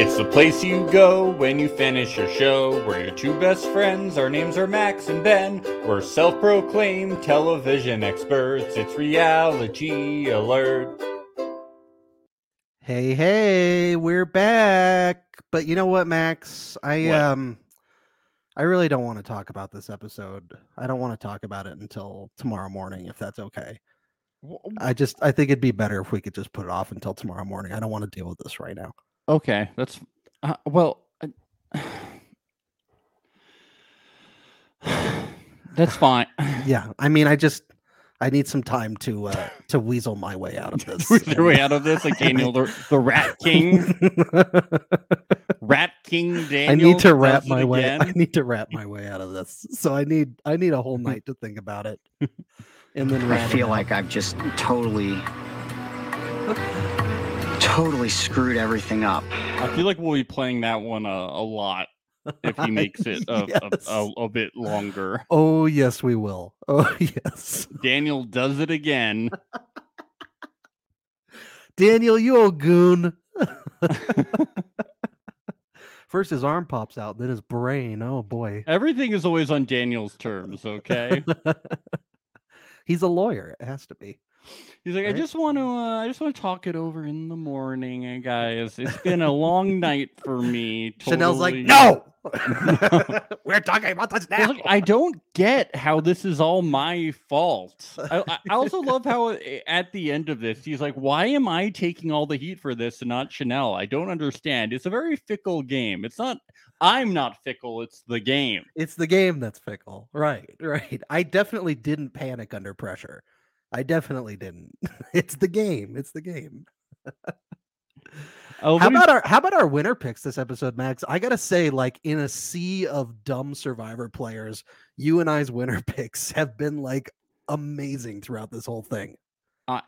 It's the place you go when you finish your show. We're your two best friends. Our names are Max and Ben. We're self proclaimed television experts. It's reality alert. Hey, hey, we're back. But you know what, Max? I What? um I really don't want to talk about this episode. I don't want to talk about it until tomorrow morning if that's okay. I just I think it'd be better if we could just put it off until tomorrow morning. I don't want to deal with this right now. Okay, that's uh, well. Uh, that's fine. Yeah, I mean I just I need some time to uh to weasel my way out of this. With your way out of this, like Daniel, the, the Rat King, Rat King Daniel. I need to does wrap my way. I need to wrap my way out of this. So I need I need a whole night to think about it, and then I feel out. like I've just totally, totally screwed everything up. I feel like we'll be playing that one a, a lot if he makes it a, Yes. a, a, a bit longer. Oh yes, we will. Oh yes, Daniel does it again. Daniel, you old goon. First his arm pops out, then his brain. Oh boy, Everything is always on Daniel's terms, okay? he's a lawyer. It has to be. He's like, I just want to, uh, I just want to talk it over in the morning, uh, guys. It's been a long night for me. Chanel's like, no, we're talking about this now. Look, I don't get how this is all my fault. I, I- also love how uh, at the end of this, he's like, "Why am I taking all the heat for this and not Chanel? I don't understand. It's a very fickle game. It's not. I'm not fickle. It's the game. It's the game that's fickle. Right, right. I definitely didn't panic under pressure. I definitely didn't. It's the game. It's the game. Oh, How about our how about our winner picks this episode, Max? I gotta say, like in a sea of dumb survivor players, you and I's winner picks have been like amazing throughout this whole thing. Uh,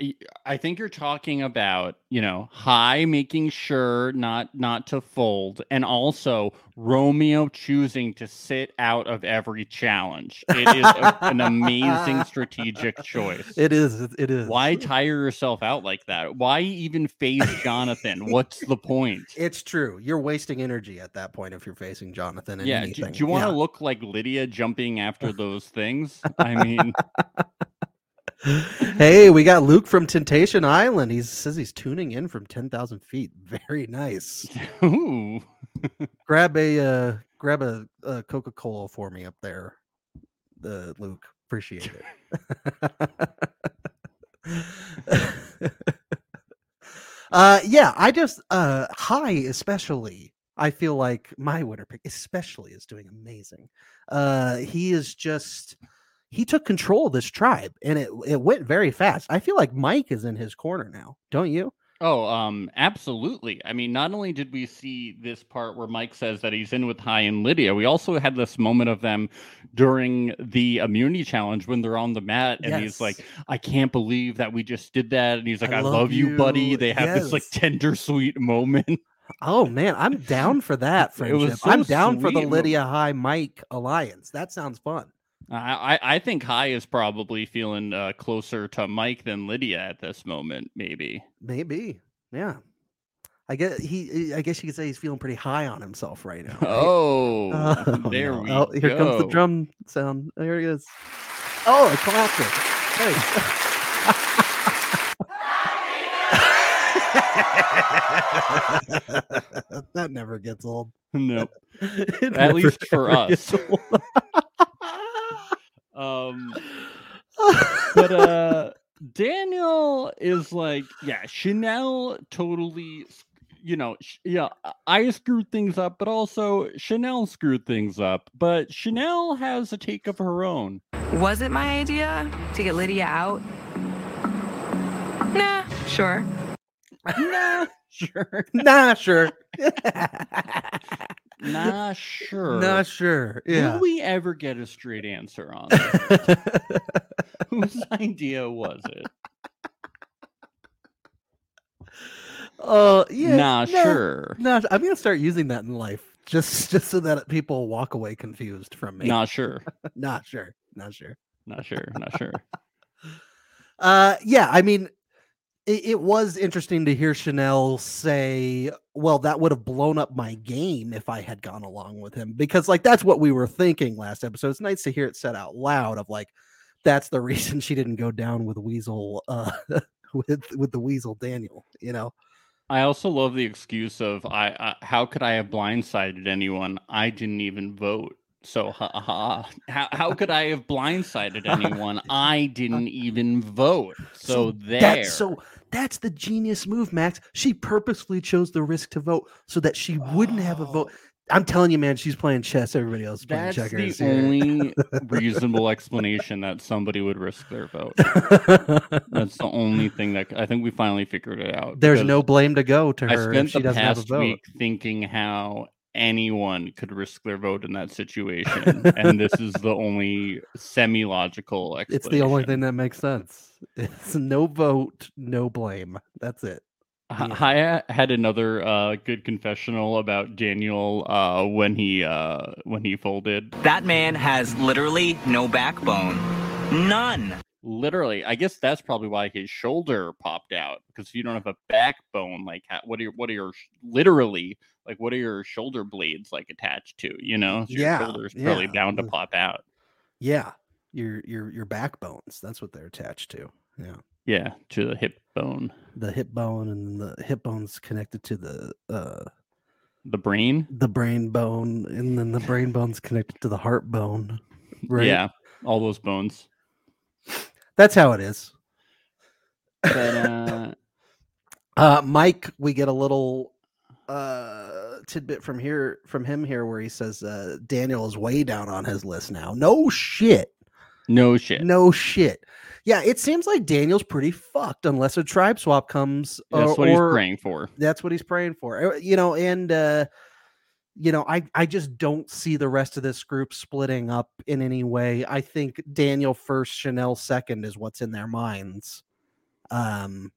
I think you're talking about, you know, Hai making sure not not to fold, and also Romeo choosing to sit out of every challenge. It is a- an amazing strategic choice. It is. It, is. Why tire yourself out like that? Why even face Jonathan? What's the point? It's true. You're wasting energy at that point if you're facing Jonathan. Yeah, do, do you want to Yeah. look like Lydia jumping after those things? I mean, hey, we got Luke from Temptation Island. He says he's tuning in from ten thousand feet. Very nice. ooh. grab a uh, grab a, a Coca Cola for me up there, uh, Luke. Appreciate it. uh, yeah, I just uh, Hai especially. I feel like my winner pick especially is doing amazing. Uh, he is just he took control of this tribe and it it went very fast. I feel like Mike is in his corner now, don't you? Oh, um, absolutely. I mean, not only did we see this part where Mike says that he's in with Hai and Lydia, we also had this moment of them during the immunity challenge when they're on the mat, and he's like, "I can't believe that we just did that," and he's like, I "I, love love, you, buddy." They have this like tender, sweet moment. Oh man, I'm down for that friendship. so I'm down for the. Lydia Hai Mike alliance. That sounds fun. I, I think Hai is probably feeling uh, closer to Mike than Lydia at this moment. Maybe. Maybe. Yeah. I guess he I guess you could say he's feeling pretty high on himself right now. right? Oh, Oh, there no. we Oh, here comes the drum sound. There he is. Oh, a classic. Hey. that never gets old. Nope. At least for us. Old. Um. but uh daniel is like yeah chanel totally you know sh- yeah i screwed things up but also chanel screwed things up but chanel has a take of her own Was it my idea to get Lydia out? Nah, sure. nah sure nah, sure. nah sure Not sure. Yeah. will we ever get a straight answer on this? whose idea was it Oh, yeah. nah sure No, I'm gonna start using that in life, just just so that people walk away confused from me. not sure not sure, not sure. not sure not sure Uh, yeah, I mean, it, it was interesting to hear Chanel say, "Well, that would have blown up my game if I had gone along with him," because like that's what we were thinking last episode. It's nice to hear it said out loud of like that's the reason she didn't go down with Weasel uh with with the Weasel Daniel, you know. I also love the excuse of I, I how could I have blindsided anyone? I didn't even vote. So ha, ha, how how could I have blindsided anyone? I didn't even vote. So, there. That's so that's the genius move, Max. She purposefully chose the risk to vote so that she wouldn't have a vote. I'm telling you, man, she's playing chess. Everybody else is playing checkers. That's checkers. the only reasonable explanation that somebody would risk their vote. That's the only thing that I think we finally figured it out. There's no blame to go to I her if spent she the doesn't have a past vote. week thinking how anyone could risk their vote in that situation, and this is the only semi-logical explanation. It's the only thing that makes sense. It's no vote, no blame. That's it. H- Yeah. Haya had another uh, good confessional about Daniel uh, when he uh, when he folded. That man has literally no backbone. None. Literally, I guess that's probably why his shoulder popped out because if you don't have a backbone, like what are your what are your literally like what are your shoulder blades like attached to? You know, So your Yeah, shoulder's probably bound to pop out. Yeah. Your your your backbones. That's what they're attached to. Yeah. Yeah, to the hip bone, The hip bone and the hip bone's connected to the uh the brain. the brain bone, and then the brain bone's connected to the heart bone. Right. Yeah, all those bones. That's how it is. But uh, Uh, Mike, we get a little uh tidbit from here from him here where he says uh Daniel is way down on his list now. No shit. No shit. No shit. Yeah, it seems like Daniel's pretty fucked unless a tribe swap comes. That's or, what he's praying for. That's what he's praying for. Uh, You know, and uh you know, I I just don't see the rest of this group splitting up in any way. I think Daniel first, Chanel second is what's in their minds. Um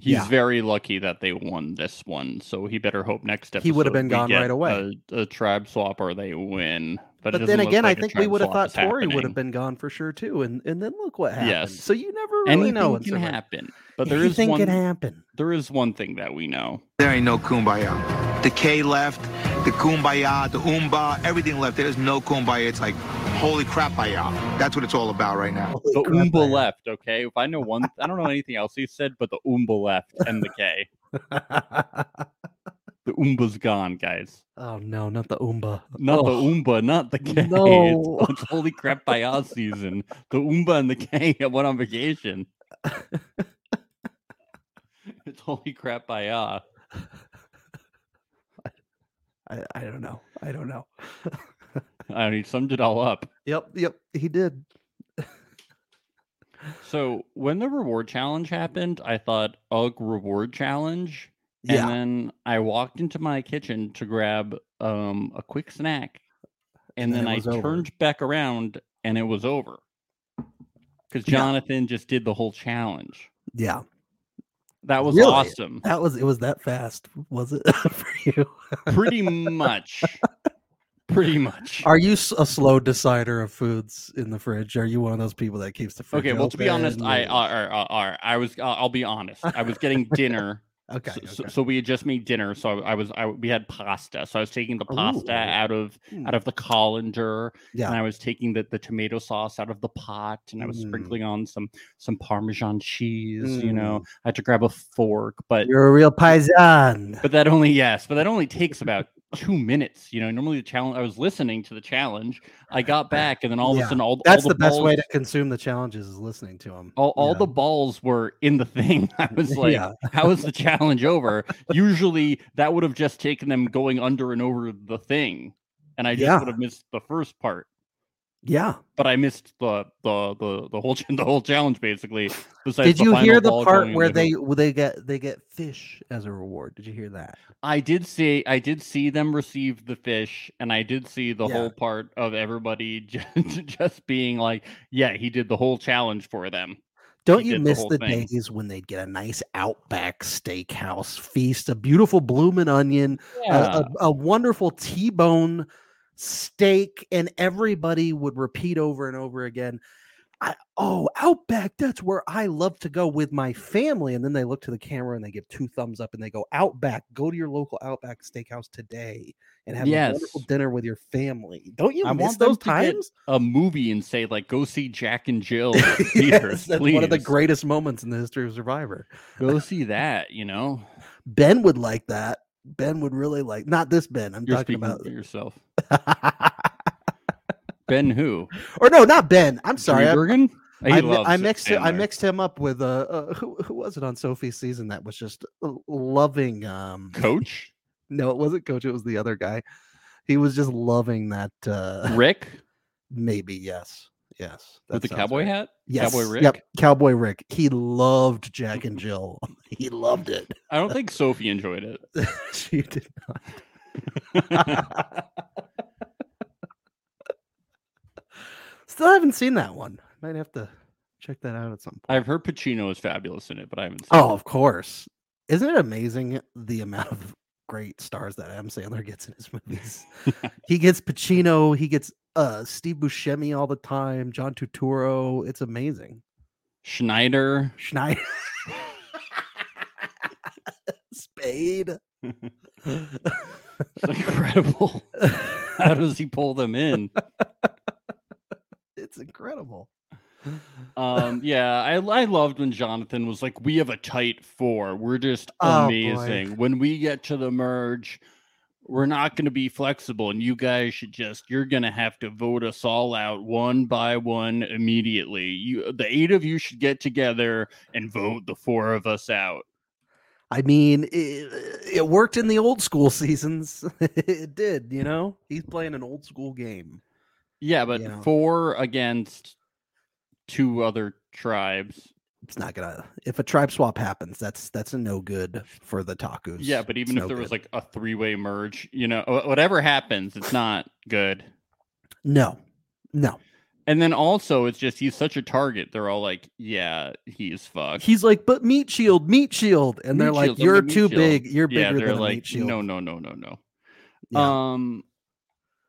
He's Yeah. very lucky that they won this one, so he better hope next episode He would have been gone right away. A, a tribe swap or they win, but, but then again, like I a think we would have thought is Tori would have been gone for sure too. And and then look what happened. Yes. So you never really Anything know. in can Survivor. happen, but there is Anything one. can happen. There is one thing that we know. There ain't no kumbaya. The K left, the kumbaya, the umba, everything left. There's no kumbaya. It's like, holy crap, uh, That's what it's all about right now. Holy The crap, Oomba uh, left. Okay, if I know one, I don't know anything else he said, but the Oomba left and the K. The Oomba's gone, guys. oh no, not the Oomba. Not the Ugh. Oomba, not the K. No. It's, it's holy crap by our season. The Oomba and the K went on vacation. it's holy crap by uh. I, I don't know. I don't know. I mean, he summed it all up. Yep, yep, he did. So when the reward challenge happened, I thought, "Ugh, reward challenge." Yeah. And then I walked into my kitchen to grab um, a quick snack, and, And then I over. turned back around, and it was over. Because Yeah. Jonathan just did the whole challenge. yeah. That was Really? awesome. That was it was that fast, was it for you? Pretty much. Pretty much. Are you a slow decider of foods in the fridge? Are you one of those people that keeps the fridge? Okay, well, to be honest, I or- uh, uh, uh, I was I'll be honest. I was getting dinner okay, so, so- okay. so we had just made dinner so I, I was I, we had pasta so i was taking the pasta Ooh. out of out of the colander yeah, and i was taking the, the tomato sauce out of the pot and i was Mm. sprinkling on some some parmesan cheese you know i had to grab a fork but you're a real paisan. but that only yes but that only takes about two minutes you know normally the challenge i was listening to the challenge i got back and then all Yeah, of a sudden all, That's all the, the, best way to consume the challenges is listening to them. all, all Yeah. the balls were in the thing. I was like, Yeah. how is the challenge over? Usually that would have just taken them going under and over the thing. And I just Yeah. would have missed the first part. Yeah. But I missed the the the, the whole the whole challenge basically. Besides Did the you hear the part where they they get they get fish as a reward? Did you hear that? I did see I did see them receive the fish and I did see the Yeah. whole part of everybody just, just being like, yeah, he did the whole challenge for them. Don't He you did the miss the, days when they'd get a nice Outback Steakhouse feast, a beautiful bloomin' onion, a, a, a wonderful T-bone steak, and everybody would repeat over and over again. I, oh, Outback, that's where I love to go with my family. And then they look to the camera and they give two thumbs up and they go, Outback, go to your local Outback steakhouse today and have a wonderful dinner with your family. Don't you I miss want those times? a movie and say like, "Go see Jack and Jill." the theaters, yes, that's one of the greatest moments in the history of Survivor. Go see that. You know, Ben would like that. Ben would really like not this Ben. I'm you're talking about yourself. Ben, who? or no, not Ben. I'm sorry. I, I, I mixed it, I mixed him up with uh, uh who who was it on Sophie's season that was just uh, loving um Coach no it wasn't coach it was the other guy he was just loving that uh Rick maybe yes yes with the cowboy right. hat. yes Cowboy Rick. yep cowboy Rick he loved Jack and Jill he loved it I don't think Sophie enjoyed it. she did not still haven't seen that one might have to check that out at some point I've heard Pacino is fabulous in it, but I haven't seen Oh, it. of course. Isn't it amazing the amount of great stars that Adam Sandler gets in his movies? he gets Pacino, he gets uh Steve Buscemi all the time, John Turturro. It's amazing. Schneider. Schneider. Spade. It's incredible. How does he pull them in? it's incredible. Um, yeah, I I loved when Jonathan was like, "We have a tight four. We're just Oh, boy. amazing. When we get to the merge, we're not going to be flexible, and you guys should just you're going to have to vote us all out one by one immediately. You, the eight of you, should get together and vote the four of us out." I mean, it, it worked in the old school seasons. it did, you know? He's playing an old school game. Yeah, but You know. four against two other tribes. It's not gonna if a tribe swap happens that's that's a no good for the tacos Yeah, but It's even if no there was like a three way merge, you know, whatever happens, it's not good. no no And then also, it's just he's such a target. They're all like, "Yeah, he's fucked." he's like but meat shield meat shield and they're like Shield, I'm the you're too shield." big you're yeah, bigger they're than a like, meat shield "No, no, no, no, no." Yeah. Um,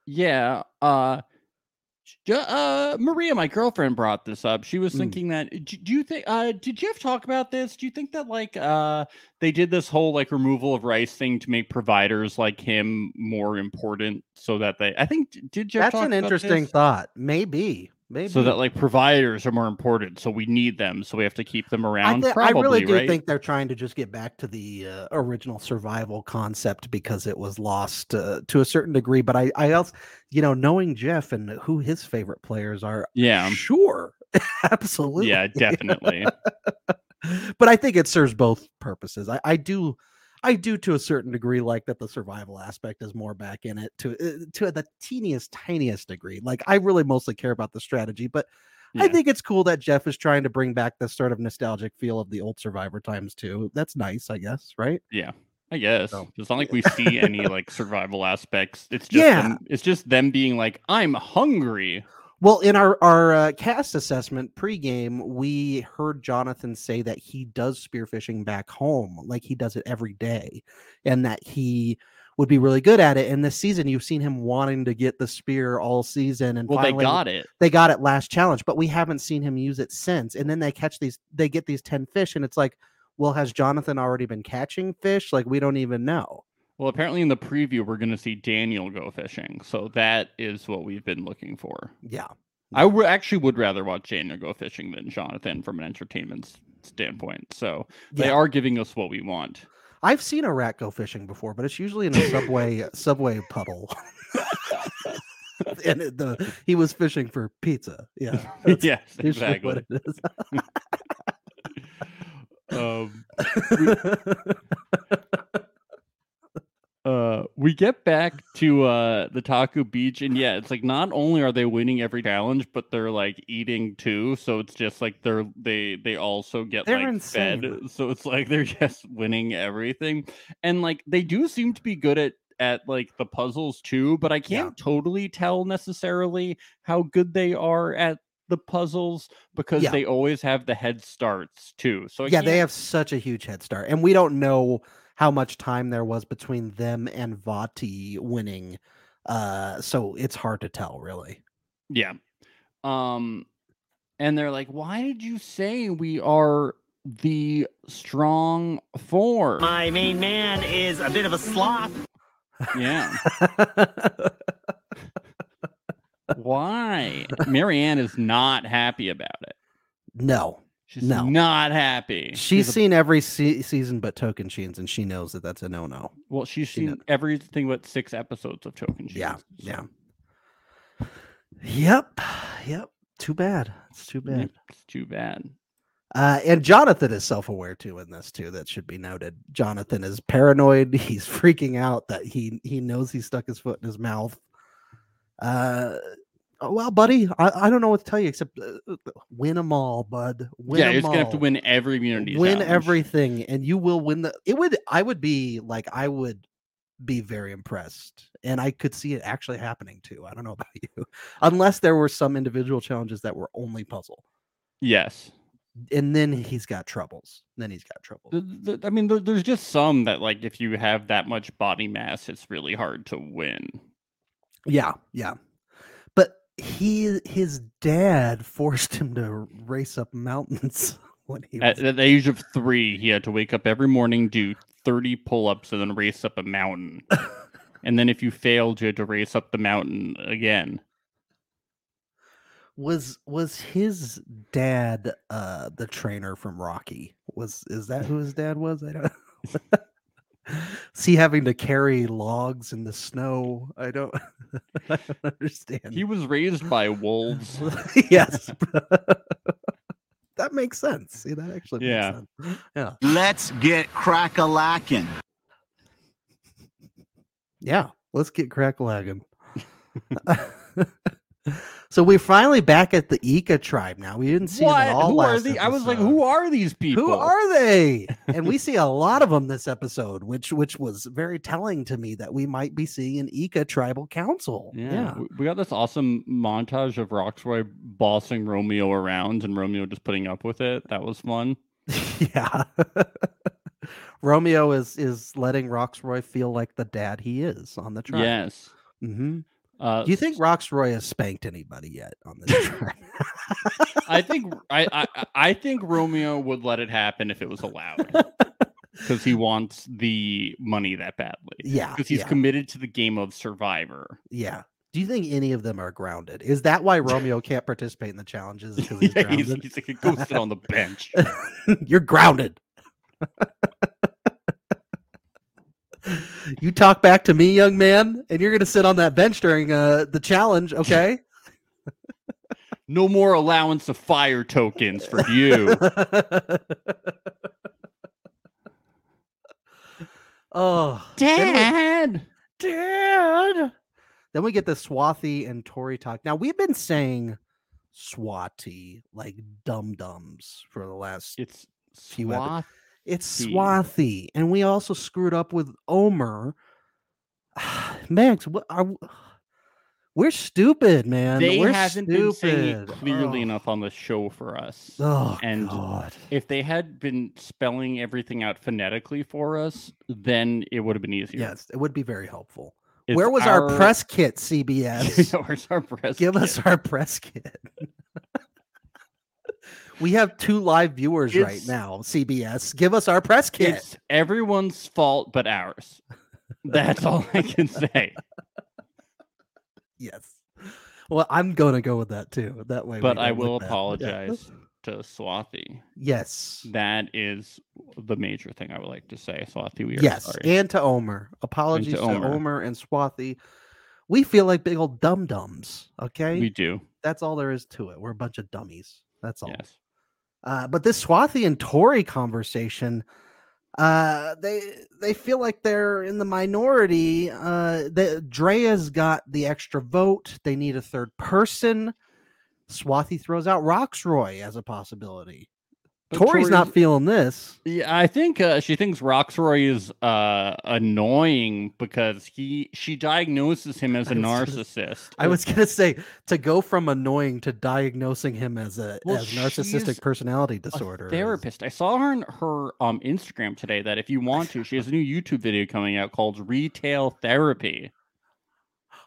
yeah. Uh, uh, Maria, my girlfriend, brought this up. She was Mm. thinking that. Do, do you think? Uh, did Jeff talk about this? Do you think that like uh they did this whole like removal of rice thing to make providers like him more important, so that they? I think did Jeff. that's an interesting this? thought maybe maybe So that like providers are more important, so we need them, so we have to keep them I, around. thi- I really do right? think they're trying to just get back to the uh, original survival concept because it was lost uh, to a certain degree. But I, I also, you know, knowing Jeff and who his favorite players are, Yeah. sure, absolutely, Yeah, definitely. but I think it serves both purposes. I, I do, I do to a certain degree like that the survival aspect is more back in it to uh, to the teeniest, tiniest degree. Like I really mostly care about the strategy, but I think it's cool that Jeff is trying to bring back this sort of nostalgic feel of the old Survivor times too. That's nice, I guess, right? Yeah. I guess So- it's not like we see any like survival aspects. It's just Yeah. them, it's just them being like, "I'm hungry." Well, in our our uh, cast assessment pregame, we heard Jonathan say that he does spearfishing back home, like he does it every day, and that he would be really good at it. And this season, you've seen him wanting to get the spear all season, and Well, finally, they got it. they got it last challenge, but we haven't seen him use it since. And then they catch these, they get these ten fish, and it's like, well, has Jonathan already been catching fish? Like we don't even know. Well, apparently in the preview we're going to see Daniel go fishing, so that is what we've been looking for. Yeah. I w- actually would rather watch Daniel go fishing than Jonathan from an entertainment standpoint. So they are giving us what we want. I've seen a rat go fishing before, but it's usually in a subway subway puddle. and it, the he was fishing for pizza. Yeah, yes, exactly. what it is. Um, uh we get back to uh the Taku beach and yeah it's like not only are they winning every challenge but they're like eating too so it's just like they're they they also get They're like insane. fed so it's like they're just winning everything and like they do seem to be good at at like the puzzles too but i can't totally tell necessarily how good they are at the puzzles because Yeah. they always have the head starts too so I yeah, they can't- have such a huge head start, and we don't know how much time there was between them and Vati winning. Uh, so it's hard to tell, really. Yeah. Um and they're like, "Why did you say we are the strong four? My main man is a bit of a sloth. Yeah, why? Maryanne is not happy about it. no, She's No. not happy. she's She's a- seen every se- season but Tocantins, and she knows that that's a no no. well, she's she seen knows. everything but six episodes of Tocantins. Yeah, so- yeah. Yep, yep. Too bad. It's too bad. It's too bad. Uh, and Jonathan is self-aware too in this too. That should be noted. Jonathan is paranoid. He's freaking out that he he knows he stuck his foot in his mouth. Uh, oh, well, buddy, I, I don't know what to tell you except uh, uh, win them all, bud. Win yeah, you're just gonna have to win every immunity. win challenge. everything, and you will win the. It would. I would be like I would be very impressed, and I could see it actually happening too. I don't know about you, unless there were some individual challenges that were only puzzle, Yes. and then he's got troubles. Then he's got trouble. I mean, there, there's just some that, like, if you have that much body mass, it's really hard to win. Yeah, yeah. He his dad forced him to race up mountains when he was At, at the age of three, he had to wake up every morning, do 30 pull ups, and then race up a mountain. and then if you failed, you had to race up the mountain again. was was his dad uh the trainer from Rocky? Was is that who his dad was? I don't Is he having to carry logs in the snow? I don't, I don't understand. He was raised by wolves. yes. that makes sense. See, that actually makes Yeah. sense. Yeah. Let's get crack a lacking. Yeah, let's get crack-lagging. So we're finally back at the Ika tribe now. We didn't see them What? at all Who are last these? I was like, who are these people? Who are they? and we see a lot of them this episode, which which was very telling to me that we might be seeing an Ika tribal council. Yeah, we- we got this awesome montage of Rocksroy bossing Romeo around and Romeo just putting up with it. That was fun. Yeah. Romeo is is letting Rocksroy feel like the dad he is on the tribe. Yes. hmm Uh, Do you think Rocksroy has spanked anybody yet on this tribe? I think I, I I- think Romeo would let it happen if it was allowed because he wants the money that badly. yeah. Because he's yeah, committed to the game of Survivor. yeah. Do you think any of them are grounded? Is that why Romeo can't participate in the challenges? Because he's Yeah, he's, grounded? he's like, go sit on the bench. You're grounded. you talk back to me, young man, and you're going to sit on that bench during uh, the challenge, okay? No more allowance of fire tokens for you. oh, then we- Dad. Dad. Then we get the Swathi and Tori talk. Now we've been saying Swati like dum dums for the last. It's Few epi- Swath. It's. Swathi, and we also screwed up with Omer. Max, what are we're stupid, man. They we're haven't stupid. been saying it clearly oh. enough on the show for us. Oh and God. if they had been spelling everything out phonetically for us, then it would have been easier. Yes, it would be very helpful. It's Where was our, press kit, CBS? Where's our press? Give us our press kit. we have two live viewers right now, CBS. Give us our press kit. It's everyone's fault but ours. That's all I can say. Yes. Well, I'm going to go with that too. That way, But I will that. Yeah. apologize to Swathi. Yes. That is the major thing I would like to say. Swathi, we are Yes. sorry. And to Omer. Apologies to Omer. Omer. and Swathi. We feel like big old dum dums. Okay. we do. That's all there is to it. We're a bunch of dummies. That's all. Yes. Uh, but this Swathi and Tori conversation, uh, they they feel like they're in the minority. Uh, the, Drea's got the extra vote. They need a third person. Swathi throws out Rocksroy as a possibility. But Tori's not feeling this. Yeah, I think uh, she thinks Rocksroy is uh, annoying because he she diagnoses him as a I was gonna- narcissist. I was gonna say to go from annoying to diagnosing him as a Well, as narcissistic personality disorder. is- therapist. I saw her on her um Instagram today. That if you want to, she has a new YouTube video coming out called Retail Therapy.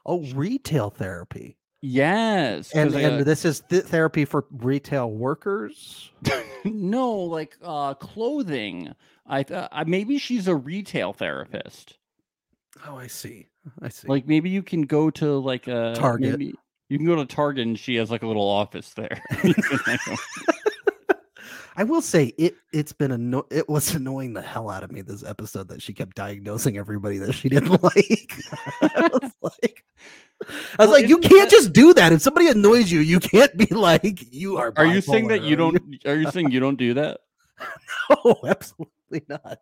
Oh, retail therapy. Yes, And and uh, this is th- therapy for retail workers. no, like uh, clothing. I, th- I maybe she's a retail therapist. Oh, I see. I see. Like maybe you can go to like a Target. Maybe you can go to Target and she has like a little office there. I will say it. It's been anno- It was annoying the hell out of me this episode that she kept diagnosing everybody that she didn't like. I was like, I was Well, like, you can't that- just do that. If somebody annoys you, you can't be like, you are. are you saying that you don't? Are you saying you don't do that? No, absolutely not.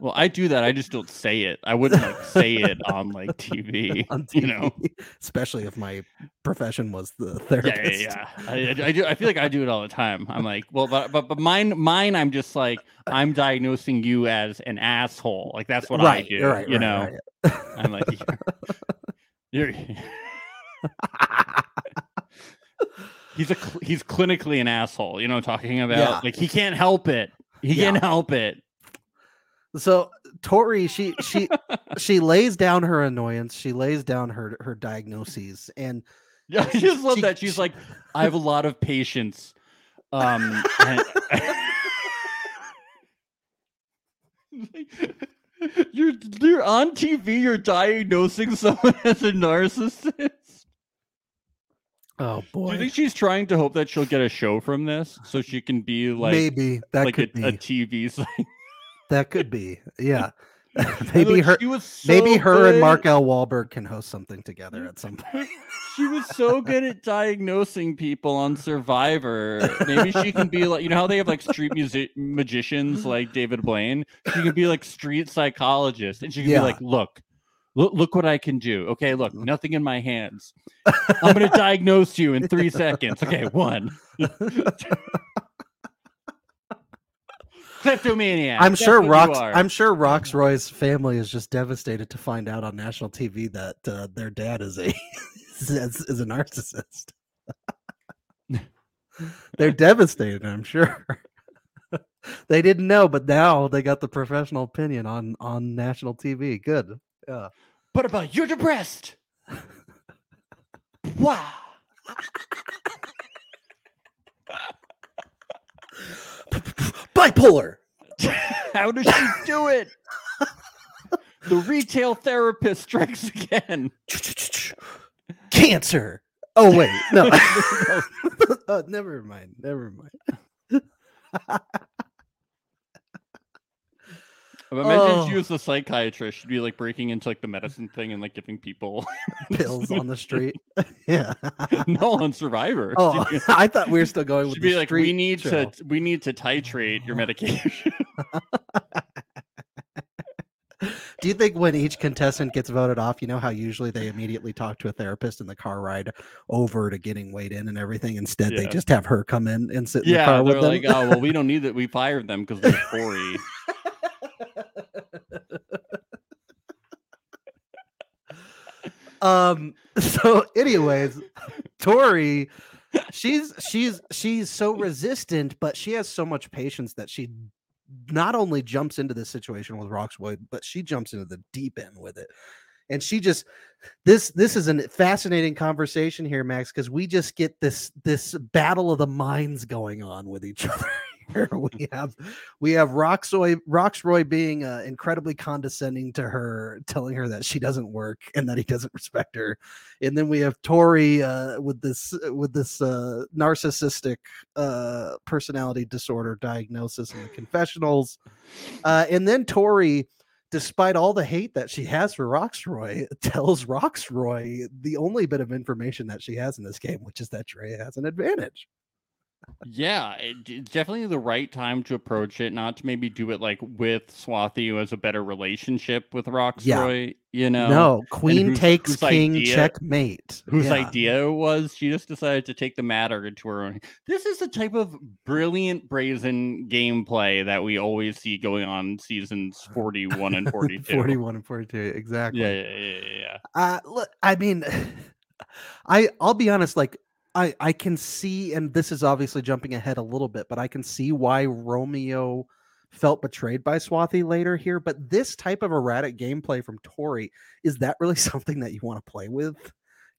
Well, I do that. I just don't say it. I wouldn't like say it on like TV. On You know. Especially if my profession was the Yeah, therapist. yeah, yeah. I, I- I do. I feel like I do it all the time. I'm like, well, but but but mine, mine. I'm just like, I'm diagnosing you as an asshole. Like that's what right, I do. you're right, you right, know, right. I'm like, you're. you're he's a cl- he's clinically an asshole. You know, talking about Yeah. like he can't help it. He Yeah. can't help it. So Tori, she she she lays down her annoyance. She lays down her her diagnoses, and Yeah, I just love She- that. She's she- like, I have a lot of patience. Um, and- you're you're on TV. You're diagnosing someone as a narcissist. Oh boy! Do you think she's trying to hope that she'll get a show from this, so she can be like maybe that like could a, a TV thing? that could be yeah. Maybe like, her was maybe so her and Mark L. Walberg can host something together at some point. She was so good at diagnosing people on Survivor. Maybe she can be like, you know how they have like street music magicians like David Blaine. She can be like street psychologist, and she can Yeah. be like, look. Look, look what I can do. Okay, look, nothing in my hands. I'm going to diagnose you in three seconds. Okay, one. Kleptomaniac. I'm that's sure Rox. I'm sure Rocksroy's family is just devastated to find out on national TV that uh, their dad is a is, is a narcissist. They're devastated. I'm sure. they didn't know, but now they got the professional opinion on on national TV. Good. Uh, yeah. What about you're depressed? wow. Bipolar. How does she do it? the retail therapist strikes again. Cancer. Oh wait, no. oh, never mind. Never mind. But imagine if she Oh. was a psychiatrist. She'd be like breaking into like the medicine thing and like giving people Pills on the street. yeah. no on Survivor. Oh, I thought we were still going with she'd the be like, we need to we need to titrate your medication. Do you think when each contestant gets voted off, you know how usually they immediately talk to a therapist in the car ride over to getting weighed in and everything? Instead, they just have her come in and sit in the yeah, car they're with them. like, oh well, we don't need that. We fired them because they're Tory. Um. So, anyways, Tori, she's she's she's so resistant, but she has so much patience that she not only jumps into this situation with Roxwood, but she jumps into the deep end with it. And she just this this is a fascinating conversation here, Max, because we just get this this battle of the minds going on with each other. Here we have we have Rocksroy Rocksroy being uh, incredibly condescending to her, telling her that she doesn't work and that he doesn't respect her, and then we have Tori uh, with this with this uh, narcissistic uh, personality disorder diagnosis in the confessionals, uh, and then Tori, despite all the hate that she has for Rocksroy, tells Rocksroy the only bit of information that she has in this game, which is that Drea has an advantage. Yeah, it, definitely the right time to approach it. Not to maybe do it like with Swathi, who has a better relationship with Rocksroy. You know, no, Queen whose- takes whose King idea- checkmate. whose Yeah. idea it was she just decided to take the matter into her own. This is the type of brilliant, brazen gameplay that we always see going on seasons forty-one and forty-two. 41 and 42 exactly Yeah, yeah, yeah, yeah, yeah. uh look i mean i i'll be honest like i i can see and this is obviously jumping ahead a little bit but i can see why romeo felt betrayed by swathi later here but this type of erratic gameplay from tori is that really something that you want to play with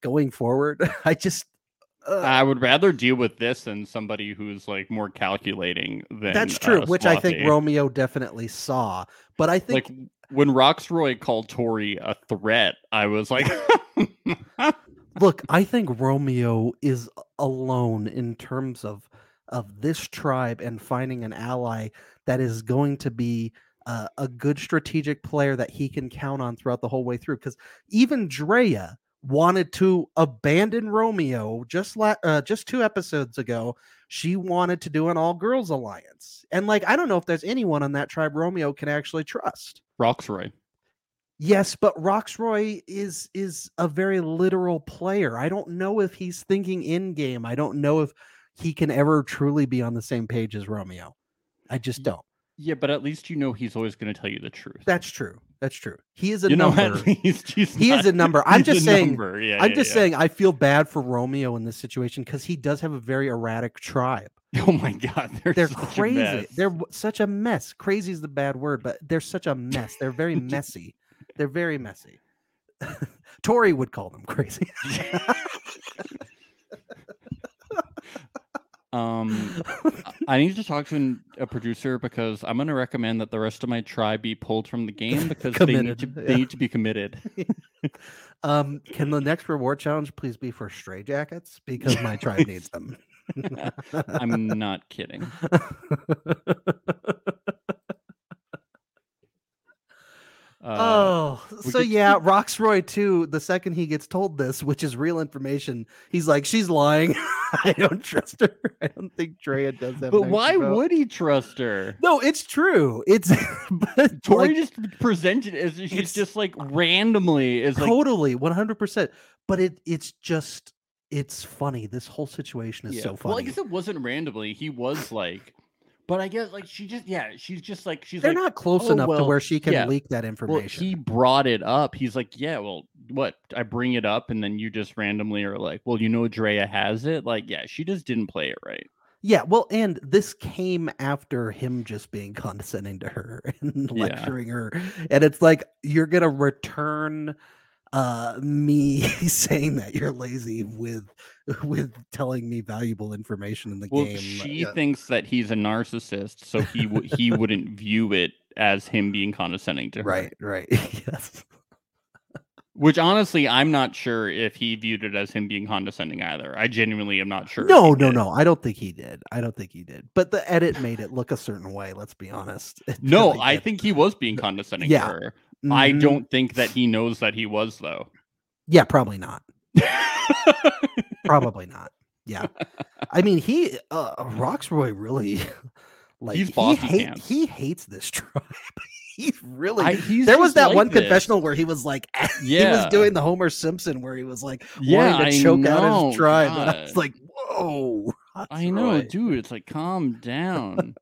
going forward. I just uh, I would rather deal with this than somebody who's like more calculating than that's true, uh, which I think Romeo definitely saw. But I think like when Rocksroy called Tori a threat, I was like, look, I think Romeo is alone in terms of of this tribe and finding an ally that is going to be uh, a good strategic player that he can count on throughout the whole way through. Because even Drea wanted to abandon Romeo just la- uh, just two episodes ago. She wanted to do an all girls alliance, and like I don't know if there's anyone on that tribe Romeo can actually trust. Rocksroy. Yes, but Rocksroy is is a very literal player. I don't know if he's thinking in game. I don't know if he can ever truly be on the same page as Romeo. I just don't. Yeah, but at least you know he's always going to tell you the truth. That's true. That's true. He is a you know, number. at least He is a number. I'm just saying- Yeah, I'm yeah, just yeah. saying I feel bad for Romeo in this situation because he does have a very erratic tribe. Oh my god, they're, They're crazy. They're such a mess. Crazy is the bad word, but they're such a mess. They're very messy. They're very messy. Tori would call them crazy. Um, I- need to talk to an, a producer because I'm going to recommend that the rest of my tribe be pulled from the game because they need to Committed, they need to be committed. Um, can the next reward challenge please be for stray jackets because my tribe needs them? I'm not kidding. Uh, oh, so could- yeah, Rocksroy too. The second he gets told this, which is real information, he's like, "She's lying. I don't trust her. I don't think Drea does that." but why would he trust her? No, it's true. It's but Tori like, just presented as she's just like randomly is like totally one hundred percent. But it it's just it's funny. This whole situation is yeah. so funny. Well, I guess it wasn't randomly. He was like, but I guess like she just yeah, she's just like she's They're like not close "Oh, enough to where she can yeah, leak that information. Well, he brought it up. He's like, yeah, well, what? I bring it up, and then you just randomly are like, well, you know, Drea has it. Like, yeah, she just didn't play it right. Yeah, well, and this came after him just being condescending to her and Yeah. lecturing her. And it's like you're gonna return uh me saying that you're lazy with with telling me valuable information in the Well, game. she Yeah. thinks that he's a narcissist, so he w- he wouldn't view it as him being condescending to her. Right, right. yes. Which honestly, I'm not sure if he viewed it as him being condescending either. I genuinely am not sure. No, no, did. no. I don't think he did. I don't think he did. But the edit made it look a certain way, let's be honest. It No, really I did. think he was being condescending Yeah. to her. I Mhm. don't think that he knows that he was though. Yeah, probably not. Probably not. Yeah. I mean, he uh Rocksroy really like He's he, hate, he hates this tribe. he's really I- he's there was that like one this. confessional where he was like he was doing the Homer Simpson where he was like Yeah, wanting to I choke out his tribe. And I was like, whoa. I know, dude. It's like calm down.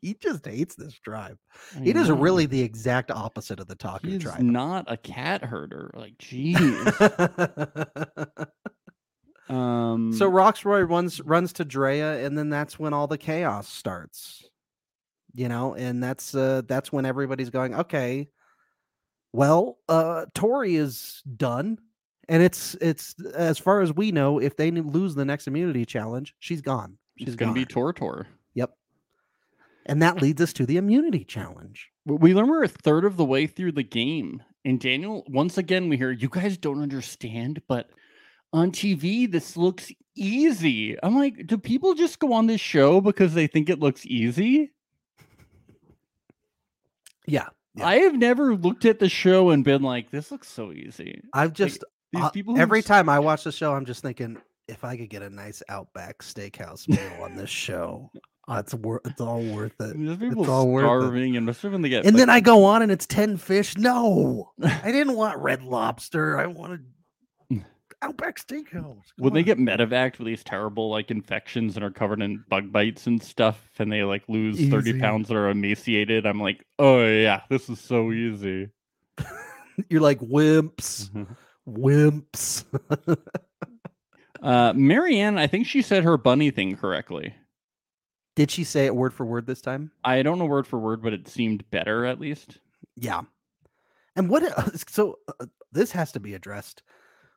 He just hates this tribe. I He is really the exact opposite of the talking He's tribe. not a cat herder. Like, jeez. um. so Rocksroy runs runs to Drea, and then that's when all the chaos starts. You know, and that's uh that's when everybody's going, okay, well, uh Tori is done. And it's it's as far as we know, if they lose the next immunity challenge, she's gone. She's it's gonna be gone. Tortor. And that leads us to the immunity challenge. We learn we're a third of the way through the game, and Daniel. Once again, we hear you guys don't understand, but on TV this looks easy. I'm like, do people just go on this show because they think it looks easy? Yeah. Yeah. I have never looked at the show and been like, this looks so easy. I've just These Uh, people every time I watch the show, I'm just thinking if I could get a nice Outback Steakhouse meal on this show, it's worth. It's all worth it. There's people all worth it. starving, and when they get And like, then I go on and it's ten fish. No, I didn't want Red Lobster. I wanted Outback Steakhouse. when Come they on. get medevaced with these terrible like infections and are covered in bug bites and stuff, and they like lose thirty pounds that are emaciated, I'm like, oh yeah, this is so easy. you're like wimps, wimps. uh, Maryanne, I think she said her bunny thing correctly. Did she say it word for word this time? I don't know word for word, but it seemed better at least. Yeah. And what? So uh, this has to be addressed.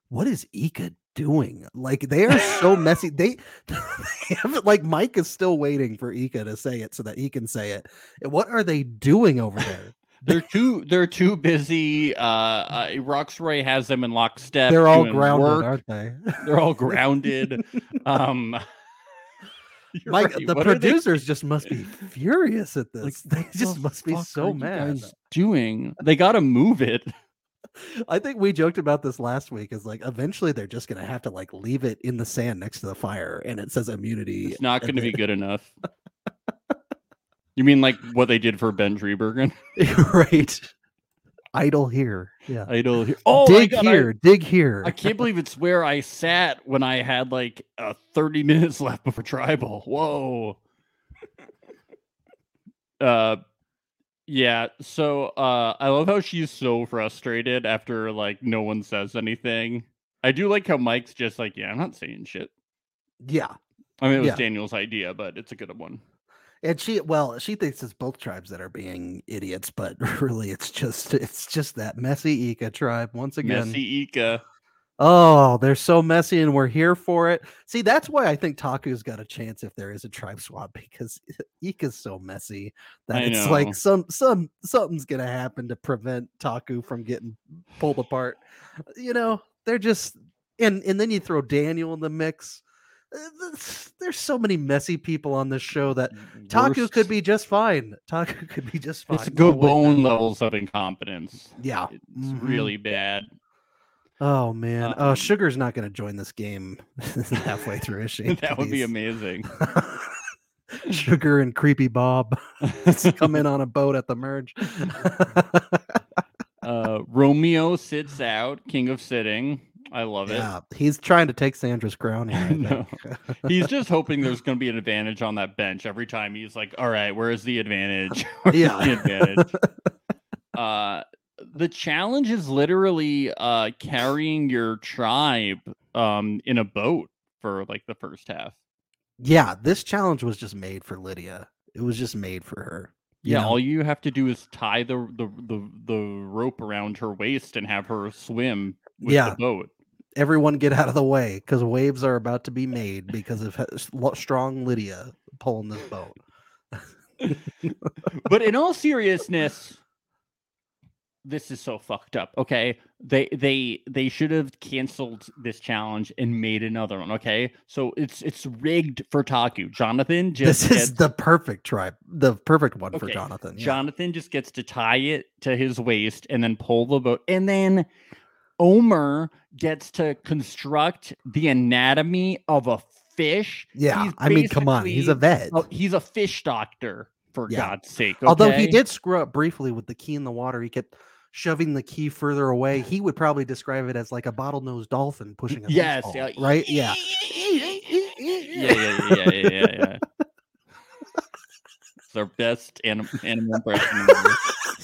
what is Ika doing? Like they are so messy. They, they like Mike is still waiting for Ika to say it so that he can say it. What are they doing over there? They're too they're too busy. Uh, uh Rocksroy has them in lockstep. They're all grounded, work. aren't they? They're all grounded. um you're Mike, right, the what producers just must be furious at this. like, they just must be so mad. doing? They gotta move it. I think we joked about this last week. Is like eventually they're just gonna have to like leave it in the sand next to the fire, and it says immunity. It's not gonna be good enough. You mean like what they did for Ben Driebergen? right. Idol here. Yeah. Idol here. Oh dig God, I- here. dig here. I can't believe it's where I sat when I had like uh, 30 minutes left before tribal. Whoa. Uh yeah, so uh I love how she's so frustrated after like no one says anything. I do like how Mike's just like, yeah, I'm not saying shit. yeah. I mean, it was Yeah. Daniel's idea, but it's a good one. And she well, she thinks it's both tribes that are being idiots, but really it's just it's just that messy Ika tribe once again. Messy Ika. Oh, they're so messy and we're here for it. See, that's why I think Taku's got a chance if there is a tribe swap because Ika's so messy that I it's know. like some some something's gonna happen to prevent Taku from getting pulled apart. You know, they're just and and then you throw Daniel in the mix. There's so many messy people on this show that Taku could be just fine. Taku could be just fine. It's good Oh, bone levels of incompetence. Yeah. It's mhm. really bad. Oh man. oh, Um, Sugar's not going to join this game halfway through, is she? that would be amazing. Sugar and Creepy Bob come in on a boat at the merge. uh Romeo sits out, king of sitting. I love it. yeah, he's trying to take Sandra's crown here. I No. think. He's just hoping there's going to be an advantage on that bench every time. He's like, "All right, where is the advantage? Where's Yeah. the advantage." uh, the challenge is literally uh carrying your tribe um in a boat for like the first half. yeah, this challenge was just made for Lydia. It was just made for her. you Yeah, know? all you have to do is tie the the the, the rope around her waist and have her swim with Yeah. the boat. Everyone get out of the way because waves are about to be made because of strong Lydia pulling this boat. but in all seriousness this is so fucked up okay they they they should have canceled this challenge and made another one okay so it's it's rigged for taku jonathan just This is gets, the perfect tribe, the perfect one for Jonathan. yeah. jonathan just gets to tie it to his waist and then pull the boat and then Omar gets to construct the anatomy of a fish Yeah, I mean, come on, he's a vet. oh, he's a fish doctor for Yeah. god's sake Although he did screw up briefly with the key in the water, he kept shoving the key further away. He would probably describe it as like a bottlenose dolphin pushing a yes baseball, yeah, right? Yeah. yeah, yeah, yeah, yeah, yeah, yeah. It's our best anim- animal impression.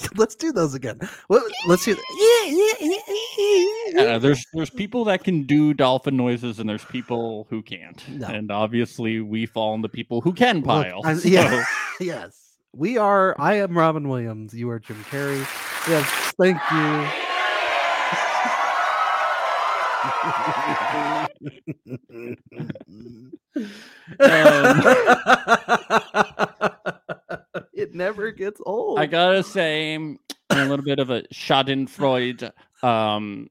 Let's do those again. Let's see. Uh, there's there's people that can do dolphin noises, and there's people who can't. No. And obviously, we fall in the people who can pile. I'm- so- yeah. yes. We are. I am Robin Williams. You are Jim Carrey. Yes. Thank you. it never gets old. I gotta say, a little bit of a Schadenfreude. Um,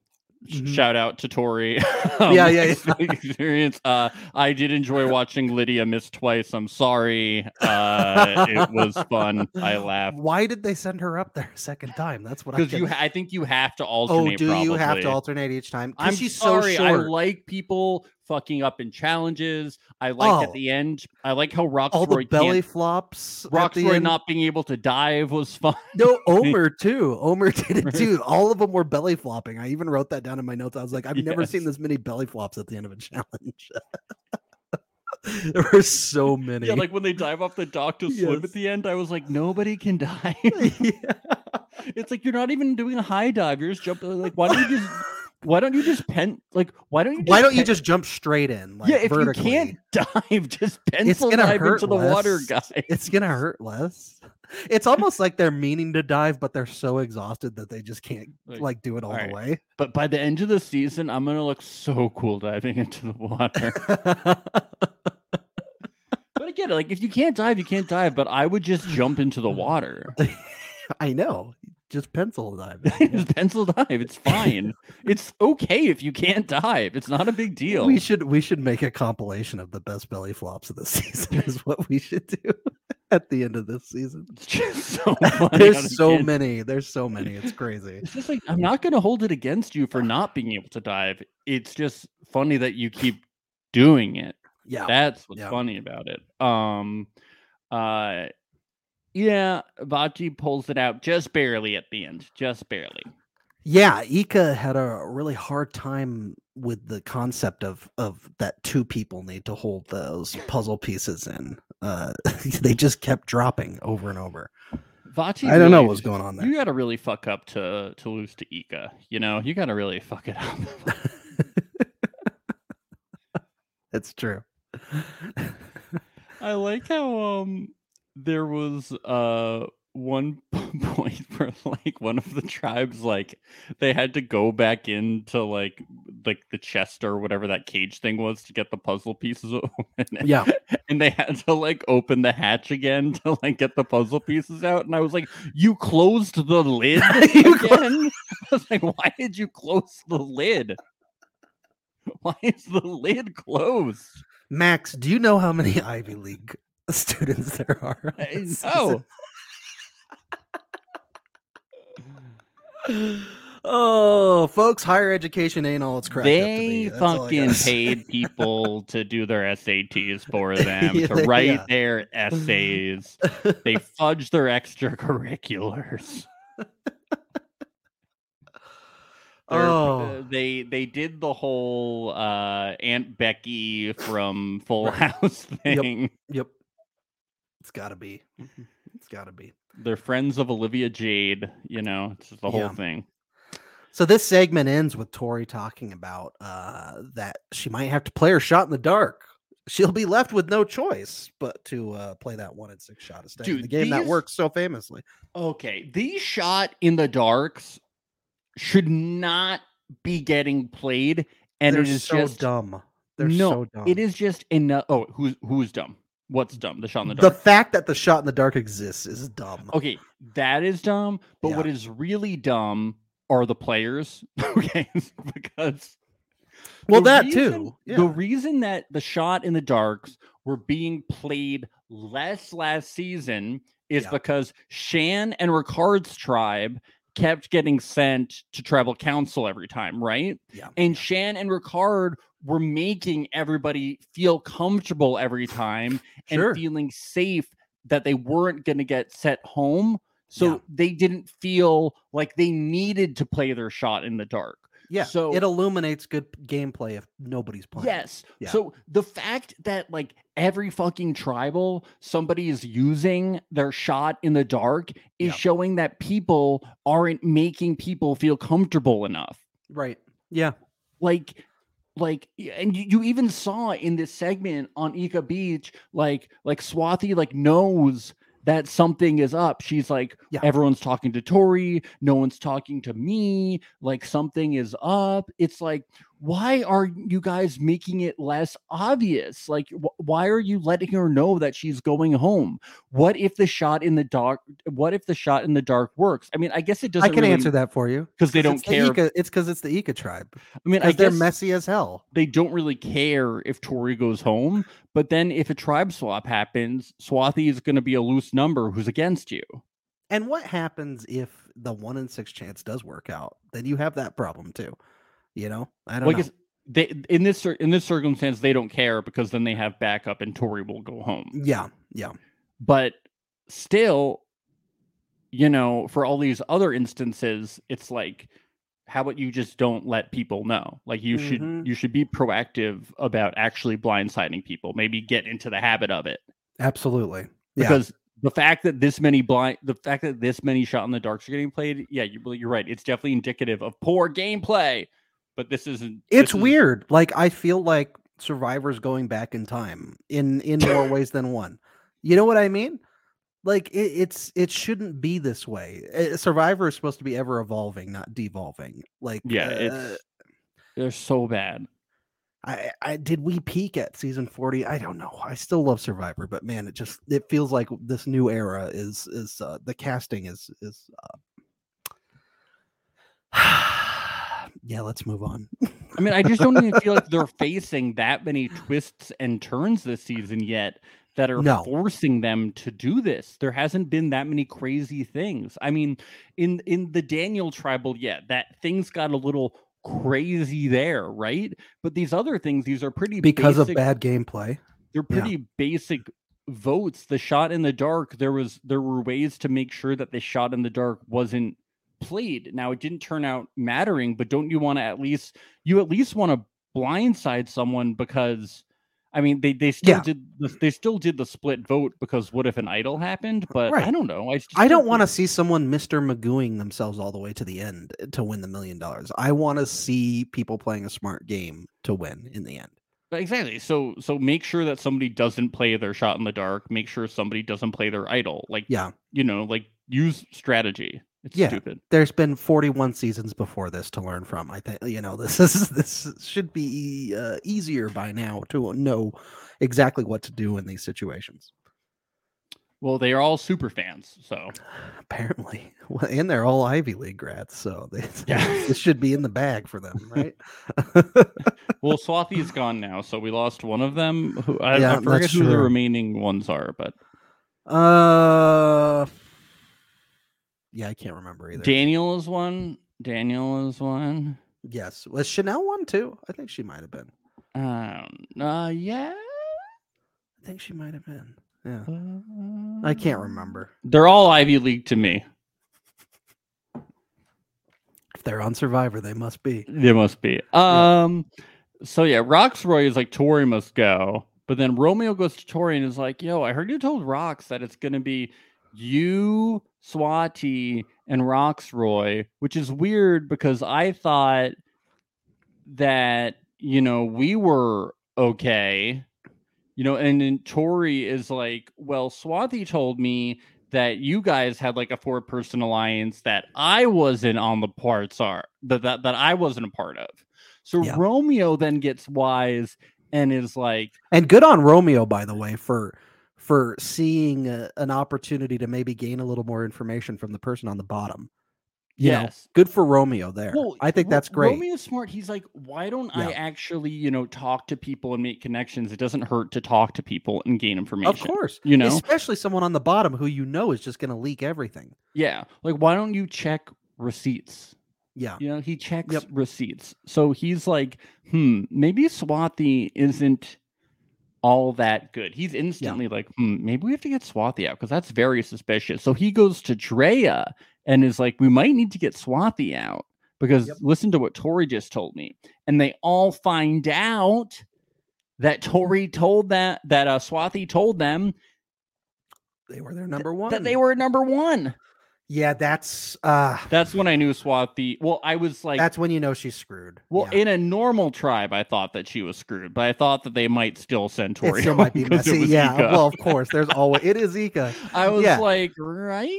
Mhm. shout out to Tori. Yeah, yeah, ex- Experience. Uh, I did enjoy watching Lydia miss twice. I'm sorry. Uh, it was fun. I laughed Why did they send her up there a second time? That's what I because you. I think you have to alternate. Oh, alternate. do you have to alternate each time? I'm she's sorry. so I like people fucking up in challenges. I like Oh. at the end. I like how all the belly flops. Rocksroy not being able to dive was fun. No, Omar too. Omar did it too. All of them were belly flopping. I even wrote that down in my notes. I was like, I've never seen this many belly flops at the end of a challenge. there were so many. Yeah, like when they dive off the dock to swim Yes. at the end, I was like, nobody can dive. Yeah. it's like you're not even doing a high dive. You're just jumping. Like, why don't you just? Why don't you just pen? Like, why don't you? Why don't you just jump straight in? Like, yeah, if vertically? you can't dive, just pencil dive into the water, less. guy. it's gonna hurt less. it's almost like they're meaning to dive, but they're so exhausted that they just can't Like, like do it all alright. the way. But by the end of the season, I'm gonna look so cool diving into the water. but again. Like if you can't dive, you can't dive. But I would just jump into the water. I know. Just pencil dive. just pencil dive. It's fine. it's okay if you can't dive. It's not a big deal. We should we should make a compilation of the best belly flops of the season. Is what we should do at the end of this season. It's just so. There's so kid- many. There's so many. It's crazy. It's just like I'm not gonna hold it against you for not being able to dive. It's just funny that you keep doing it. Yeah. That's what's Yeah. funny about it. Um uh yeah, Vati pulls it out just barely at the end. Just barely. Yeah, Ika had a really hard time with the concept of of that two people need to hold those puzzle pieces in. Uh, they just kept dropping over and over. Vati I don't know what's going on there. You gotta really fuck up to to lose to Ika. You know, you gotta really fuck it up. It's true. I like how um there was uh one point where like one of the tribes like they had to go back into like like the chest or whatever that cage thing was to get the puzzle pieces open. Yeah. And they had to like open the hatch again to like get the puzzle pieces out. And I was like, You closed the lid again? I was like, Why did you close the lid? Why is the lid closed? Max, do you know how many Ivy League students there are? on I this know. season? Oh, folks, higher education ain't all it's cracked up to be. They That's all I fucking paid people to do their SATs for them, Yeah, to they- write yeah. their essays. They fudge their extracurriculars. Oh. uh, they they did the whole uh Aunt Becky from Full House Yep. thing. Yep. It's gotta be. It's gotta be. They're friends of Olivia Jade, you know, it's the whole Yeah. thing. So this segment ends with Tori talking about uh, that she might have to play her shot in the dark. She'll be left with no choice but to uh, play that one and six shot of staying in Dude, the game that works so famously. Okay, these shot in the darks should not be getting played, and They're it is so just dumb. They're no. so dumb. It is just enough. Oh, who's who's dumb? What's dumb? The shot in the dark. the fact that the shot in the dark exists is dumb. okay, that is dumb. But what Yeah. is really dumb are the players. okay, because well, that reason- too. The reason that the shot in the darks were being played less last season is Yeah. because Shan and Ricard's tribe kept getting sent to tribal council every time, right? Yeah. And Shan and Ricard were making everybody feel comfortable every time Sure. and feeling safe that they weren't going to get set home. So Yeah. they didn't feel like they needed to play their shot in the dark. yeah. so- it illuminates good gameplay if nobody's playing. Yes. Yeah. So the fact that like every fucking tribal somebody is using their shot in the dark is Yeah. showing that people aren't making people feel comfortable enough. Right. Yeah. Like like and you, you even saw in this segment on Ika Beach like like Swati like knows that something is up. She's like Yeah. everyone's talking to Tori, no one's talking to me, like something is up. It's like why are you guys making it less obvious? Like wh- why are you letting her know that she's going home? What if the shot in the dark what if the shot in the dark works? I mean, I guess it doesn't I can really, answer that for you. because they don't the care. Ika- it's because it's the Ika tribe. I mean, I they're messy as hell. they don't really care if Tori goes home, but then if a tribe swap happens, Swati is going to be a loose number who's against you. And what happens if the one in six chance does work out? Then you have that problem too. You know, I don't Well, I know. guess they in this in this circumstance they don't care because then they have backup and Tori will go home. Yeah, yeah, But still, you know, for all these other instances, it's like how about you just don't let people know? Like you Mhm. should you should be proactive about actually blindsiding people. Maybe get into the habit of it. absolutely. Yeah, because the fact that this many blind the fact that this many shot in the darks are getting played yeah you, you're right it's definitely indicative of poor gameplay but this isn't it's this is- weird. Like I feel like Survivor's going back in time in in more ways than one. You know what I mean? like it, it's it shouldn't be this way. Uh, Survivor is supposed to be ever evolving, not devolving. Like Yeah, uh, it's they're so bad. I, I did we peak at season 40 i don't know i still love survivor but man it just it feels like this new era is is uh, the casting is is uh... yeah let's move on I mean, I just don't even feel like they're facing that many twists and turns this season yet that are No. forcing them to do this. There hasn't been that many crazy things. I mean, in in the Daniel tribal, yeah, that things got a little crazy there, right? But these other things, these are pretty because basic, of bad gameplay they're yeah. pretty basic votes. The shot in the dark, there was there were ways to make sure that the shot in the dark wasn't played. Now it didn't turn out mattering, but don't you want to at least you at least want to blindside someone because I mean they they still Yeah. did the, they still did the split vote because what if an idol happened? But I don't know. I just I don't want to see someone Mr. Magooing themselves all the way to the end uh, to win the million dollars. I want to see people playing a smart game to win in the end. Exactly. So so make sure that somebody doesn't play their shot in the dark. Make sure somebody doesn't play their idol. Like Yeah. you know, like use strategy. It's Yeah. stupid. There's been 41 seasons before this to learn from. I think you know this is this should be uh, easier by now to know exactly what to do in these situations. Well, they are all super fans, so Apparently, well, and they're all Ivy League grads, so they, Yeah. this should be in the bag for them, right? well, Swati's gone now, so we lost one of them. Who I, Yeah, I forget who the remaining ones are, but uh, yeah, I can't remember either. Daniel is one. Daniel is one. yes, was Chanel one too? I think she might have been. Um, uh, yeah. I think she might have been. Yeah, I can't remember. They're all Ivy League to me. If they're on Survivor, they must be. They must be. Um. So yeah, Rocksroy is like Tori must go, but then Romeo goes to Tori and is like, "Yo, I heard you told Rox that it's gonna be you, Swati, and Rocksroy," which is weird because I thought that you know we were okay, you know, and then Tori is like, "Well, Swati told me." That you guys had like a four person alliance that I wasn't on the parts are that that, that I wasn't a part of. So Yeah. Romeo then gets wise and is like, And good on Romeo, by the way, for for seeing a, an opportunity to maybe gain a little more information from the person on the bottom. You know, yes. good for Romeo there. Well, I think that's great. Romeo's smart. He's like, why don't I actually, you know, talk to people and make connections? It doesn't hurt to talk to people and gain information. of course, you know? especially someone on the bottom who you know is just going to leak everything. Yeah. Like, why don't you check receipts? Yeah, You know, he checks Yep. receipts. So he's like, hmm, maybe Swati isn't all that good. He's instantly like, hmm, maybe we have to get Swati out because that's very suspicious. So he goes to Drea and is like, we might need to get Swati out because Yep. listen to what Tori just told me. And they all find out that Tori told that that uh, Swati told them they were their number one. that they were number one. Yeah, that's uh That's when I knew Swati. Well, I was like, that's when you know she's screwed. Well, Yeah. in a normal tribe, I thought that she was screwed, but I thought that they might still send Tori. it still might be messy. Yeah, Ika. well, of course, there's always it is Ika. I was yeah. like, right?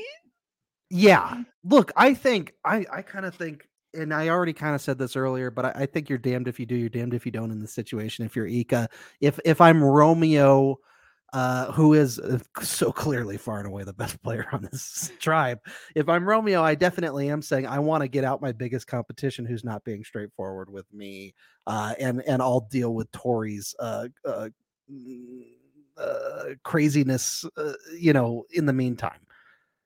Yeah. Look, I think I I kind of think, and I already kind of said this earlier, but I, I think you're damned if you do, you're damned if you don't in this situation. If you're Ika, if if I'm Romeo, uh, who is uh, so clearly far and away the best player on this tribe, if I'm Romeo, I definitely am saying I want to get out my biggest competition, who's not being straightforward with me, uh, and and I'll deal with Tori's uh, uh, mm, uh, craziness, uh, you know, in the meantime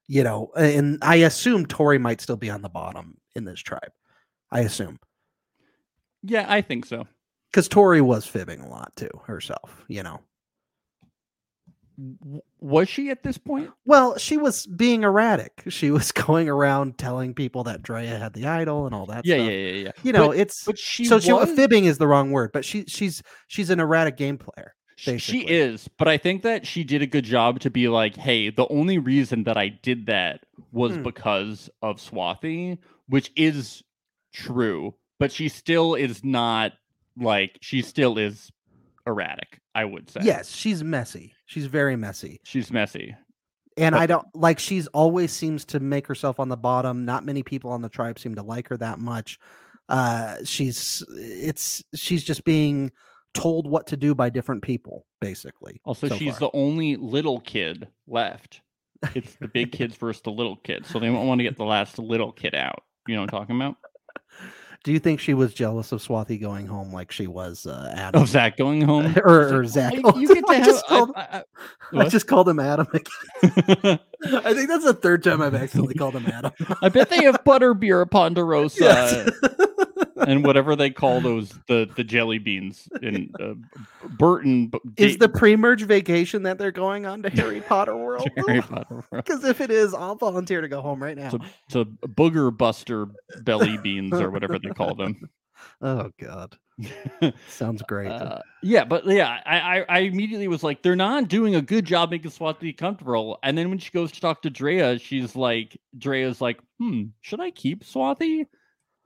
you know, and I assume Tori might still be on the bottom in this tribe. I assume Yeah, I think so. because Tori was fibbing a lot too herself. You know, Was she at this point? well, she was being erratic. She was going around telling people that Drea had the idol and all that. Yeah, stuff. yeah, yeah, yeah. You know, But- it's But she so she was, fibbing is the wrong word, but she she's she's an erratic game player. sh- She is, but I think that she did a good job to be like, hey, the only reason that I did that was Hmm. because of Swati, which is true, but she still is not like she still is erratic, I would say. Yes, she's messy. She's very messy. She's messy. And But- I don't like she's always seems to make herself on the bottom. Not many people on the tribe seem to like her that much. Uh she's it's she's just being told what to do by different people, basically. Also, so she's far. the only little kid left. It's the big kids versus the little kids, so they won't want to get the last little kid out. You know what I'm talking about? Do you think she was jealous of Swati going home like she was uh Adam? Oh, Zach going home, Or- She's or Zach. "I- You get to I have. just I- called- I- I- I just called him Adam again. I think that's the third time I've accidentally called him Adam. I bet they have butterbeer at Ponderosa Yes. And whatever they call those the the jelly beans in uh, Burton. Is the pre-merge vacation that they're going on to Harry Potter World? Harry Potter world. Because if it is, I'll volunteer to go home right now. to, to booger buster belly beans or whatever they call them. Oh God, sounds great. Uh, yeah, but yeah, I, I I immediately was like, they're not doing a good job making Swati comfortable. And then when she goes to talk to Drea, she's like, Drea's like, hmm, should I keep Swati?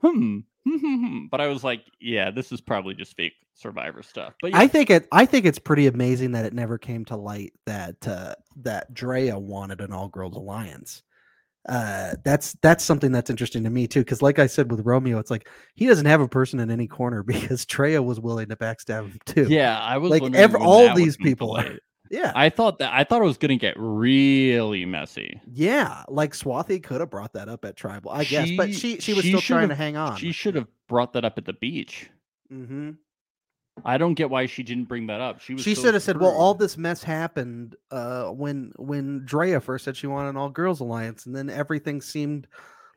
Hmm. Hmm, hmm, hmm." But I was like, yeah, this is probably just fake Survivor stuff. But yeah, I think it. I think it's pretty amazing that it never came to light that uh, that Drea wanted an all-girls alliance. Uh, that's that's something that's interesting to me too. Because like I said with Romeo, it's like he doesn't have a person in any corner because Drea was willing to backstab him too. yeah, I was like, wondering ev- when all these people are-. Yeah, I thought that I thought it was gonna get really messy. yeah. Like Swati could have brought that up at Tribal, I guess, but she she was still trying to hang on. She should have brought that up at the beach. Mm-hmm. I don't get why she didn't bring that up. She was she should have said, "Well, all this mess happened uh, when when Drea first said she wanted an all girls alliance, and then everything seemed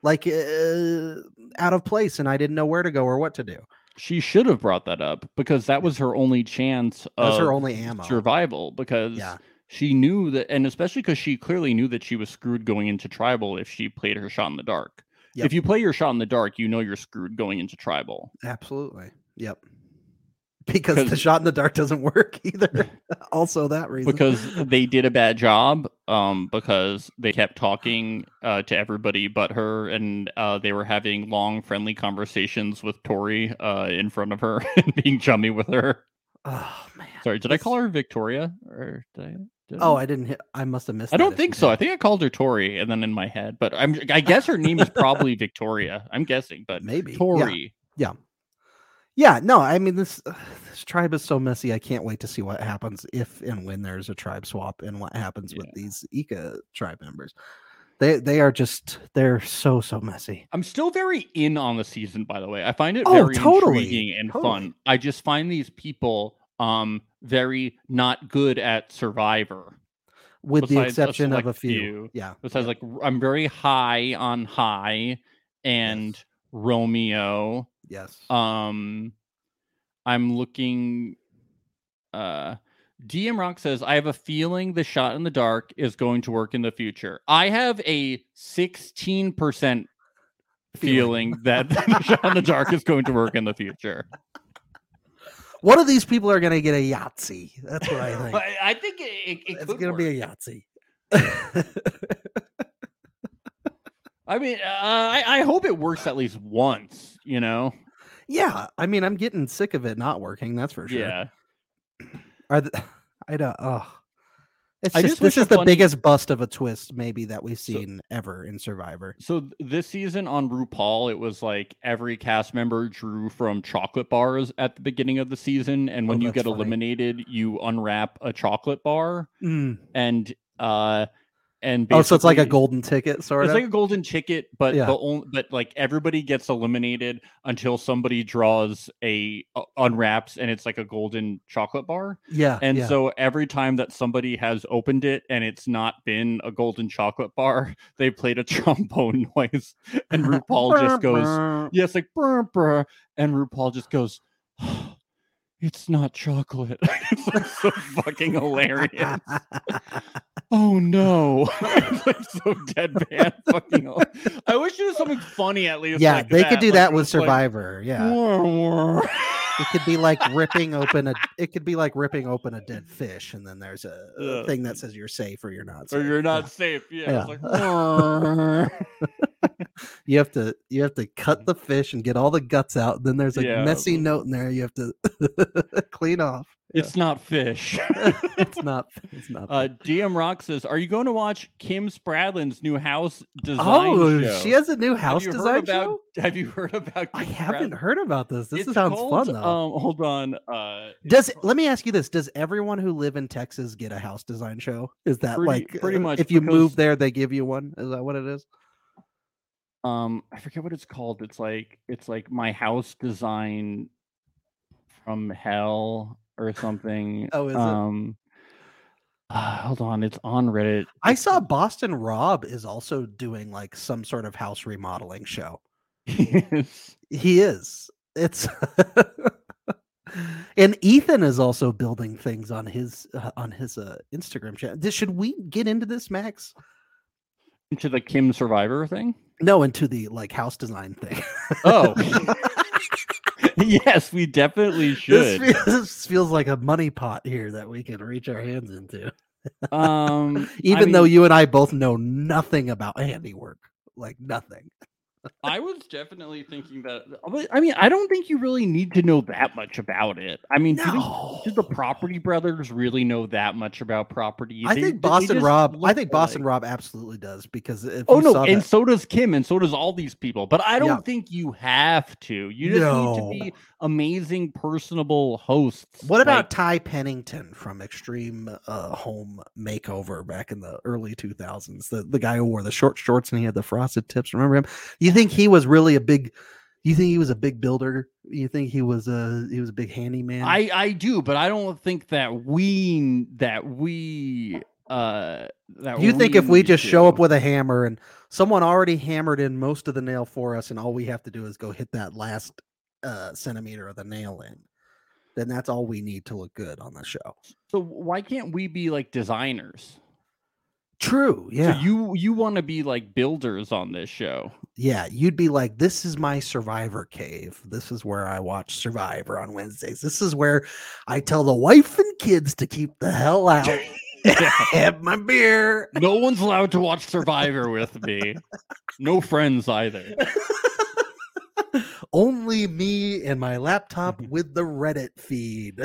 like uh, out of place, and I didn't know where to go or what to do. She should have brought that up because that was her only chance That was her only ammo. survival. Because Yeah. she knew that, and especially because she clearly knew that she was screwed going into tribal if she played her shot in the dark. Yep. If you play your shot in the dark, you know you're screwed going into tribal. Absolutely. Yep. Because the shot in the dark doesn't work either. also, that reason. because they did a bad job um because they kept talking uh to everybody but her and uh they were having long friendly conversations with tori uh in front of her and being chummy with her oh man. sorry did i call her victoria or did i did Oh, I? Didn't hit. I must have missed. I don't think so. did. I think I called her Tori, and then in my head, but I'm I guess her name is probably Victoria. I'm guessing, but Maybe, Tori. yeah. Tori. Yeah, no, I mean this this tribe is so messy. I can't wait to see what happens if and when there's a tribe swap and what happens with these Ika tribe members. They they are just they're so so messy. I'm still very in on the season, by the way. I find it Oh, very totally, intriguing and totally. fun. I just find these people um very not good at Survivor. With the Besides a exception of a few. few. Yeah. Besides, like I'm very high on Hai and. Romeo. Yes. Um, I'm looking. Uh, DM Rock says, "I have a feeling the shot in the dark is going to work in the future. I have a 16 percent Feeling. feeling that the shot in the dark is going to work in the future. One of these people are gonna get a Yahtzee. That's what I think. I, think it, it, it it's gonna be a Yahtzee. I mean, uh, I, I hope it works at least once. You know? yeah, I mean, I'm getting sick of it not working. That's for sure. Yeah. Are the, I don't. Oh, it's I just, just this is the funny- biggest bust of a twist maybe that we've seen ever in Survivor. So this season on RuPaul, it was like every cast member drew from chocolate bars at the beginning of the season, and when Oh, you get funny. eliminated, you unwrap a chocolate bar, Mm. and uh, and Oh, so it's like a golden ticket, sort It's of. like a golden ticket, but Yeah. the only, but like everybody gets eliminated until somebody draws a uh, unwraps, and it's like a golden chocolate bar. yeah, And yeah. so every time that somebody has opened it and it's not been a golden chocolate bar, they played a trombone noise, and RuPaul just goes, "Yes, like brr, brr," and RuPaul just goes, "It's not chocolate." it's like so fucking hilarious. Oh no! it's like so deadpan. Fucking. I wish there was something funny at least. yeah, like they could do like, that with was like, Survivor. yeah, "Wah, wah." it could be like ripping open a. It could be like ripping open a dead fish, and then there's a, Yeah. thing that says you're safe or you're not. Safe. Or you're not Yeah. safe. Yeah. It's Yeah. You have to you have to cut the fish and get all the guts out. Then there's a Yeah. messy note in there you have to clean off. It's not fish. It's not. It's not. uh, DM Rock says, "Are you going to watch Kim Spradlin's new house design oh, show?" she has a new house design about, show. Have you heard about? I Kim haven't Spradlin? heard about this. This It's sounds called, fun though. Um, hold on. Uh, Does let me ask you this: Does everyone who live in Texas get a house design show? Is that Pretty- like pretty uh, much, If you move there, they give you one. Is that what it is? Um, I forget what it's called. It's like it's like my house design from hell or something. Oh, is it? um, uh, hold on, it's on Reddit. I saw Boston Rob is also doing like some sort of house remodeling show. Yes. He is. It's and Ethan is also building things on his uh, on his uh, Instagram channel. Should we get into this, Max? Into the Kim Survivor thing. No, into the like house design thing. Oh, yes, we definitely this, should. feels, this feels like a money pot here that we can reach our hands into. Um, I Even though you and I both know nothing about handiwork, like nothing. I was definitely thinking that. I mean, I don't think you really need to know that much about it. I mean, do, they- do the Property Brothers really know that much about property? I They- think Boston Rob. I think Boston alike. Rob absolutely does because if Oh no, and that- so does Kim, and so does all these people. But I don't Yeah. think you have to. You just No. need to be amazing, personable hosts. What about like- Ty Pennington from Extreme uh, Home Makeover back in the early 2000s? The the guy who wore the short shorts and he had the frosted tips. Remember him? You think he was really a big? You think he was a big builder? You think he was a he was a big handyman? I I do, but I don't think that we that we uh that you think if we just show up with a hammer and someone already hammered in most of the nail for us, and all we have to do is go hit that last uh, centimeter of the nail in, then that's all we need to look good on the show. so why can't we be like designers? True. Yeah. So you you want to be like builders on this show? Yeah, you'd be like, this is my survivor cave. This is where I watch Survivor on Wednesdays. This is where I tell the wife and kids to keep the hell out. Have my beer. No one's allowed to watch Survivor with me. No friends either. Only me and my laptop with the Reddit feed.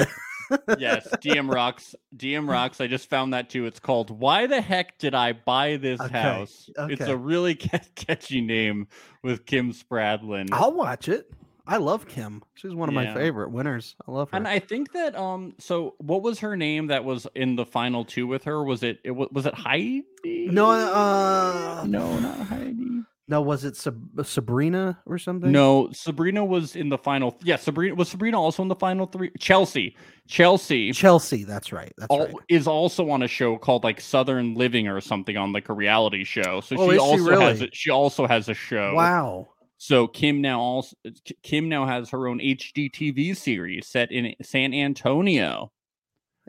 Yes, DM rocks. DM rocks. I just found that too. It's called "Why the heck did I buy this Okay, house?" It's a really catchy name with Kim Spradlin. I'll watch it. I love Kim. She's one of my favorite winners. I love her. And I think that um so what was her name that was in the final two with her? Was it, it was it Heidi? no, uh, no, not Heidi. No, was it Sab- Sabrina or something? No, Sabrina was in the final. Yeah, Sabrina was Sabrina also in the final three. Chelsea, Chelsea Chelsea. That's right. That's al- right. is also on a show called like Southern Living or something on like a reality show. So Oh, she is she also has really? it. She also has a show. Wow. So Kim now also Kim now has her own HGTV series set in San Antonio.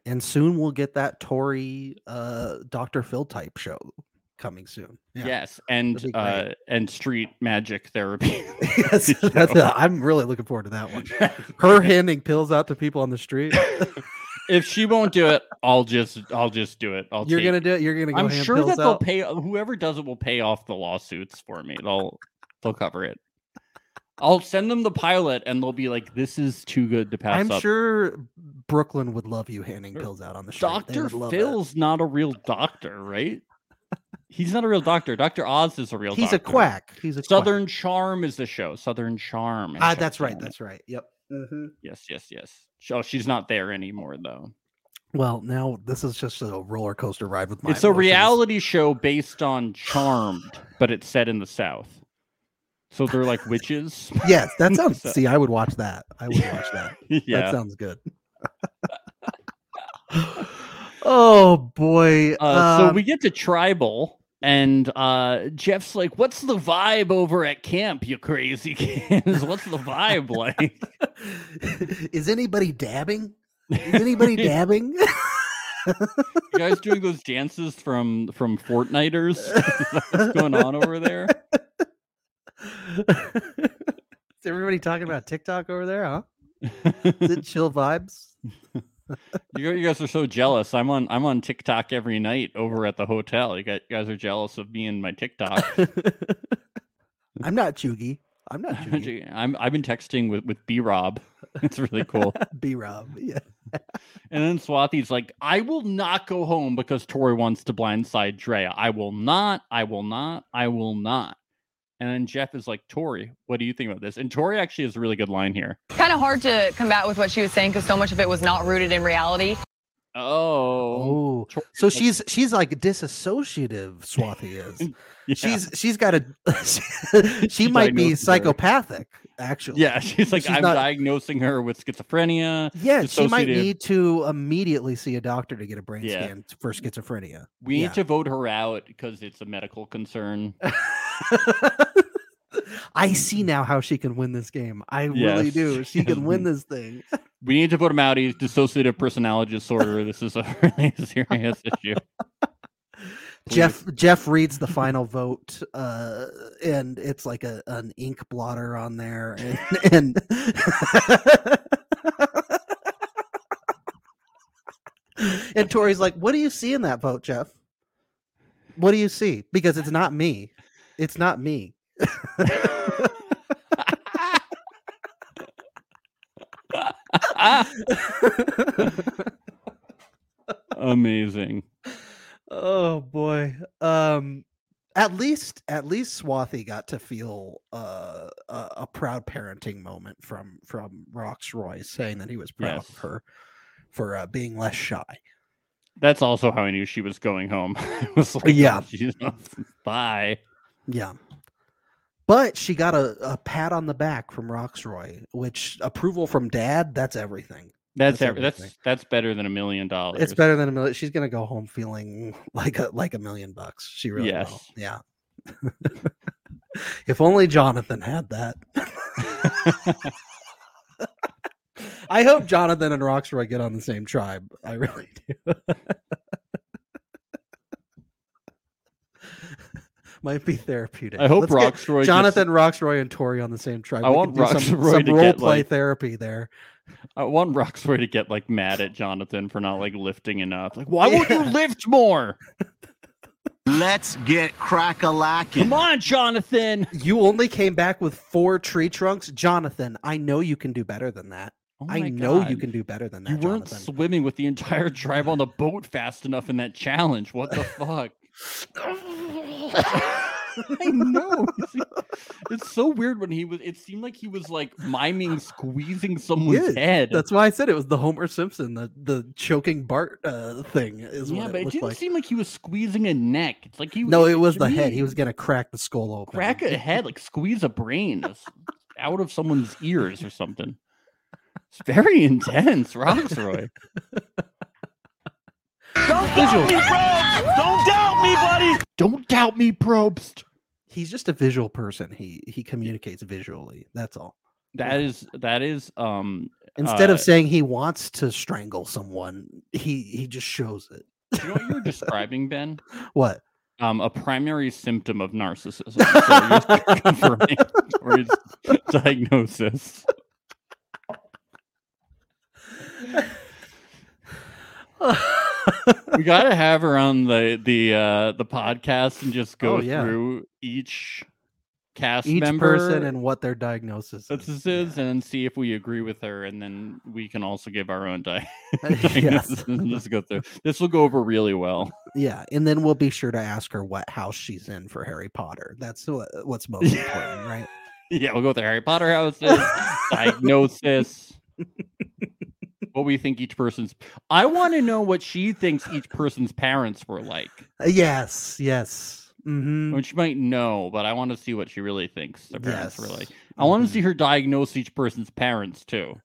and soon we'll get that Tori uh Dr. Phil type show coming soon. Yeah. Yes, and uh and street magic therapy. yes, show. I'm really looking forward to that one. Her handing pills out to people on the street. if she won't do it, I'll just I'll just do it. I'll You're gonna do it. You're gonna go I'm hand sure that they'll out. pay whoever does it will pay off the lawsuits for me. They'll they'll cover it. I'll send them the pilot and they'll be like, "This is too good to pass I'm up." sure Brooklyn would love you handing pills out on the street. Doctor love that. Phil's not a real doctor, right? He's not a real doctor. Doctor Oz is a real. He's a quack. He's a quack. Southern Charm is the show. Southern Charm. Ah, check that's right. That's right. Yep. Mhm. Yes, yes, yes. Oh, she's not there anymore though. Well, now this is just a roller coaster ride with my. it's a reality show based on Charmed, but it's set in the South. So they're like witches. Yes, that sounds. So- see, I would watch that. I would watch that. That sounds good. Oh boy. Uh, so um, we get to tribal, and uh, Jeff's like, "What's the vibe over at camp, you crazy kids? What's the vibe like?" is anybody dabbing? Is anybody dabbing? You guys doing those dances from from Fortniters? What's going on over there? Is everybody talking about TikTok over there, huh? Is it chill vibes? You, you guys are so jealous. I'm on I'm on TikTok every night over at the hotel. You guys, you guys are jealous of me and my TikTok. I'm not Chugi. I'm not Chugi. I'm I've been texting with with B Rob. It's really cool. B Rob. Yeah. and then Swati's like, I will not go home because Tori wants to blindside Drea. I will not. I will not. I will not. And then Jeff is like, Tori, what do you think about this? And Tori actually has a really good line here. Kind of hard to combat with what she was saying because so much of it was not rooted in reality. Oh, Oh. So she's she's like disassociative. Swati is. yeah. She's she's got a. she She might be diagnosed her. psychopathic. Actually. yeah. She's like, she's I'm not- diagnosing her with schizophrenia. Yeah, she might need to immediately see a doctor to get a brain Yeah. scan for schizophrenia. We Yeah. need to vote her out because it's a medical concern. I see now how she can win this game. I really do. She can win this thing. We need to vote him out. He's dissociative personality disorder. This is a really serious issue. Jeff Jeff reads the final vote, uh, and it's like a an ink blotter on there, and, and and Tori's like, "What do you see in that vote, Jeff? What do you see? Because it's not me. It's not me." Amazing. Oh boy. Um at least at least Swati got to feel uh, a, a proud parenting moment from from Rocksroy saying that he was proud Yes. of her for uh, being less shy. That's also how I knew she was going home. it was like, Yeah. oh, bye. Yeah. But she got a, a pat on the back from Rocksroy, which approval from dad, that's everything. That's That's that's that's better than a million dollars. It's better than a million. She's gonna go home feeling like a like a million bucks. She really will. Yeah. if only Jonathan had that. I hope Jonathan and Rocksroy get on the same tribe. I really do. Might be therapeutic. I hope Let's get Rocksroy gets- Jonathan, Rocksroy, and Tori on the same tribe. I We want can do some, Rocksroy some to role get, play like- therapy there. I want Rocksroy to get like mad at Jonathan for not like lifting enough. Like, why won't you lift more? Let's get crack a lacking. Come on, Jonathan. You only came back with four tree trunks, Jonathan. I know you can do better than that. Oh I my know you can do better than that, You weren't Jonathan. swimming with the entire tribe on the boat fast enough in that challenge. What the fuck? I know. It's so weird when he was. It seemed like he was like miming squeezing someone's Yeah, head. That's why I said it was the Homer Simpson, the the choking Bart uh, thing. Is yeah, what but it it didn't like. seem like he was squeezing a neck. It's like he. No, it was the head. He was gonna crack the skull open. crack a head, like squeeze a brain out of someone's ears or something. It's very intense, Rocksroy. Don't visual. Don't doubt me, buddy. Don't doubt me, Probst. He's just a visual person. He he communicates visually. That's all. That is that is um Instead Uh, of saying he wants to strangle someone, he he just shows it. you know what you're describing, Ben? What? Um, a primary symptom of narcissism. So you're confirming Tori's diagnosis. we gotta have her on the the uh the podcast and just go Oh, yeah. through each cast Each member person and what their diagnosis is. is and see if we agree with her and then we can also give our own di- Yes. diagnosis and just go through this will go over really well Yeah, and then we'll be sure to ask her what house she's in for Harry Potter. That's what, what's most important, right? yeah we'll go with the harry potter houses diagnosis what we think each person's i want to know what she thinks each person's parents were like Uh, Yes, yes. hmm which you might know but i want to see what she really thinks their parents were Yes. like i want to see her diagnose each person's parents too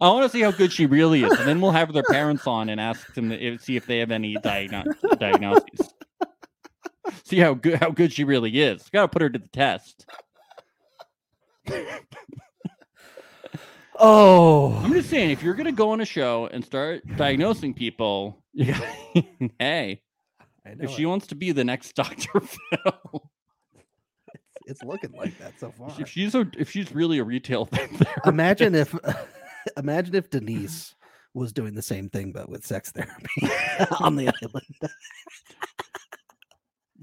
I want to see how good she really is, and then we'll have their parents on and ask them to, see if they have any diagno- diagnoses. See how good how good she really is. Got to put her to the test. Oh, I'm just saying, if you're gonna go on a show and start diagnosing people, you got, hey, I know if it. she wants to be the next Doctor Phil, it's looking like that so far. if she's a if she's really a retail thing, Imagine if, imagine if Denise was doing the same thing but with sex therapy on the island.